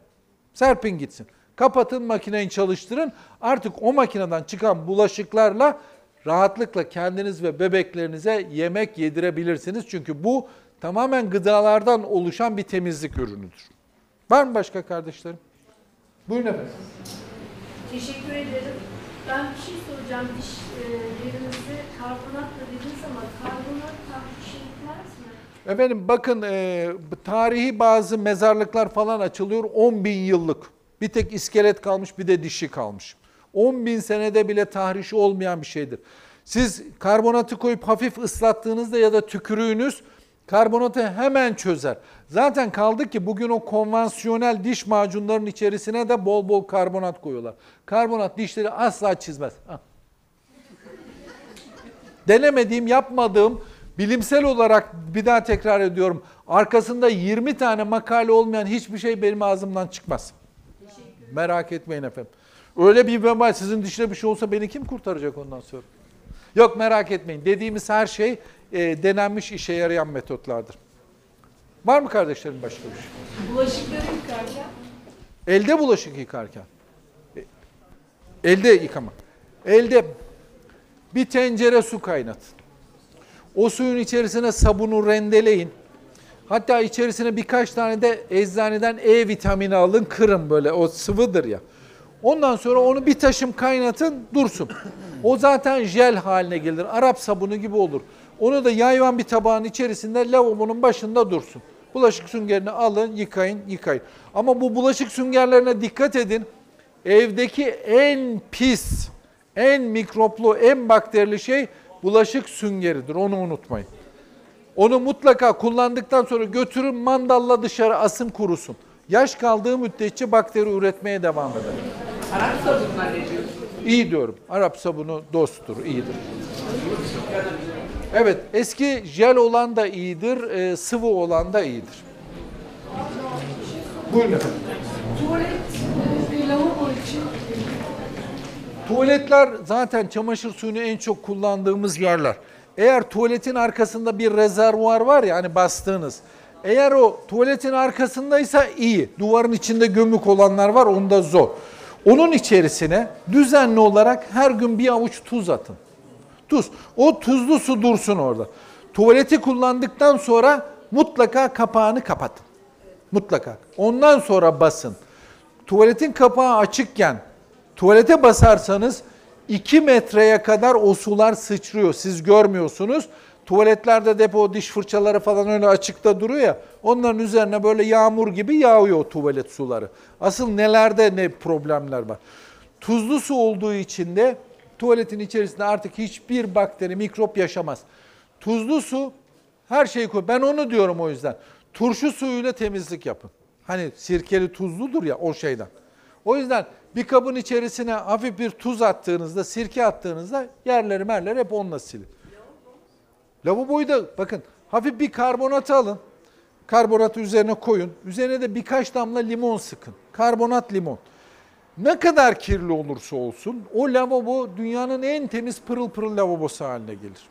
Serpin gitsin. Kapatın makineyi çalıştırın. Artık o makineden çıkan bulaşıklarla rahatlıkla kendiniz ve bebeklerinize yemek yedirebilirsiniz. Çünkü bu tamamen gıdalardan oluşan bir temizlik ürünüdür. Var mı başka kardeşlerim? Buyurun efendim. Teşekkür ederim. Ben bir şey soracağım. Dişlerimizi karbonatla dediniz ama karbonat tahriş etmez mi? Efendim bakın e, tarihi bazı mezarlıklar falan açılıyor 10 bin yıllık. Bir tek iskelet kalmış bir de dişi kalmış. 10 bin senede bile tahrişi olmayan bir şeydir. Siz karbonatı koyup hafif ıslattığınızda ya da tükürüğünüz karbonatı hemen çözer. Zaten kaldı ki bugün o konvansiyonel diş macunlarının içerisine de bol bol karbonat koyuyorlar. Karbonat dişleri asla çizmez. Denemediğim, yapmadığım, bilimsel olarak bir daha tekrar ediyorum. Arkasında 20 tane makale olmayan hiçbir şey benim ağzımdan çıkmaz. Merak etmeyin efendim. Öyle bir vebal sizin dişine bir şey olsa beni kim kurtaracak ondan sonra? Yok merak etmeyin. Dediğimiz her şey e, denenmiş işe yarayan metotlardır. Var mı kardeşlerim başka bir şey? Bulaşıkları yıkarken Elde bulaşık yıkarken. E, Elde yıkama. Elde bir tencere su kaynatın. O suyun içerisine sabunu rendeleyin. Hatta içerisine birkaç tane de eczaneden E vitamini alın, kırın böyle. O sıvıdır ya. Ondan sonra onu bir taşım kaynatın, dursun. O zaten jel haline gelir. Arap sabunu gibi olur. Onu da yayvan bir tabağın içerisinde lavabonun başında dursun. Bulaşık süngerini alın, yıkayın, yıkayın. Ama bu bulaşık süngerlerine dikkat edin. Evdeki en pis, en mikroplu, en bakterili şey bulaşık süngeridir. Onu unutmayın. Onu mutlaka kullandıktan sonra götürün mandalla dışarı asın kurusun. Yaş kaldığı müddetçe bakteri üretmeye devam eder. Arap sabunlar ne diyorsun? İyi diyorum. Arap sabunu dosttur, iyidir. Evet, eski jel olan da iyidir, e, sıvı olan da iyidir. Buyurun efendim. tuvalet ve lavabo için Tuvaletler zaten çamaşır suyunu en çok kullandığımız yerler. Eğer tuvaletin arkasında bir rezervuar var ya hani bastığınız. Eğer o tuvaletin arkasındaysa iyi. Duvarın içinde gömük olanlar var onda zor. Onun içerisine düzenli olarak her gün bir avuç tuz atın. Tuz. O tuzlu su dursun orada. Tuvaleti kullandıktan sonra mutlaka kapağını kapatın. Mutlaka. Ondan sonra basın. Tuvaletin kapağı açıkken tuvalete basarsanız 2 metreye kadar o sular sıçrıyor. Siz görmüyorsunuz. Tuvaletlerde depo diş fırçaları falan öyle açıkta duruyor ya. Onların üzerine böyle yağmur gibi yağıyor o tuvalet suları. Asıl nelerde ne problemler var. Tuzlu su olduğu için de tuvaletin içerisinde artık hiçbir bakteri, mikrop yaşamaz. Tuzlu su her şeyi koy. Ben onu diyorum o yüzden. Turşu suyuyla temizlik yapın. Hani sirkeli tuzludur ya o şeyden. O yüzden bir kabın içerisine hafif bir tuz attığınızda, sirke attığınızda yerleri merleri hep onunla silin. Lavaboyu da bakın hafif bir karbonatı alın. Karbonatı üzerine koyun. Üzerine de birkaç damla limon sıkın. Karbonat limon. Ne kadar kirli olursa olsun o lavabo dünyanın en temiz pırıl pırıl lavabosu haline gelir.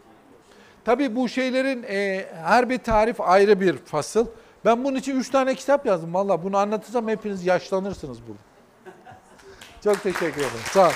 Tabii bu şeylerin e, her bir tarif ayrı bir fasıl. Ben bunun için 3 tane kitap yazdım. Valla bunu anlatırsam hepiniz yaşlanırsınız burada. Çok teşekkür ederim. Sağ olun.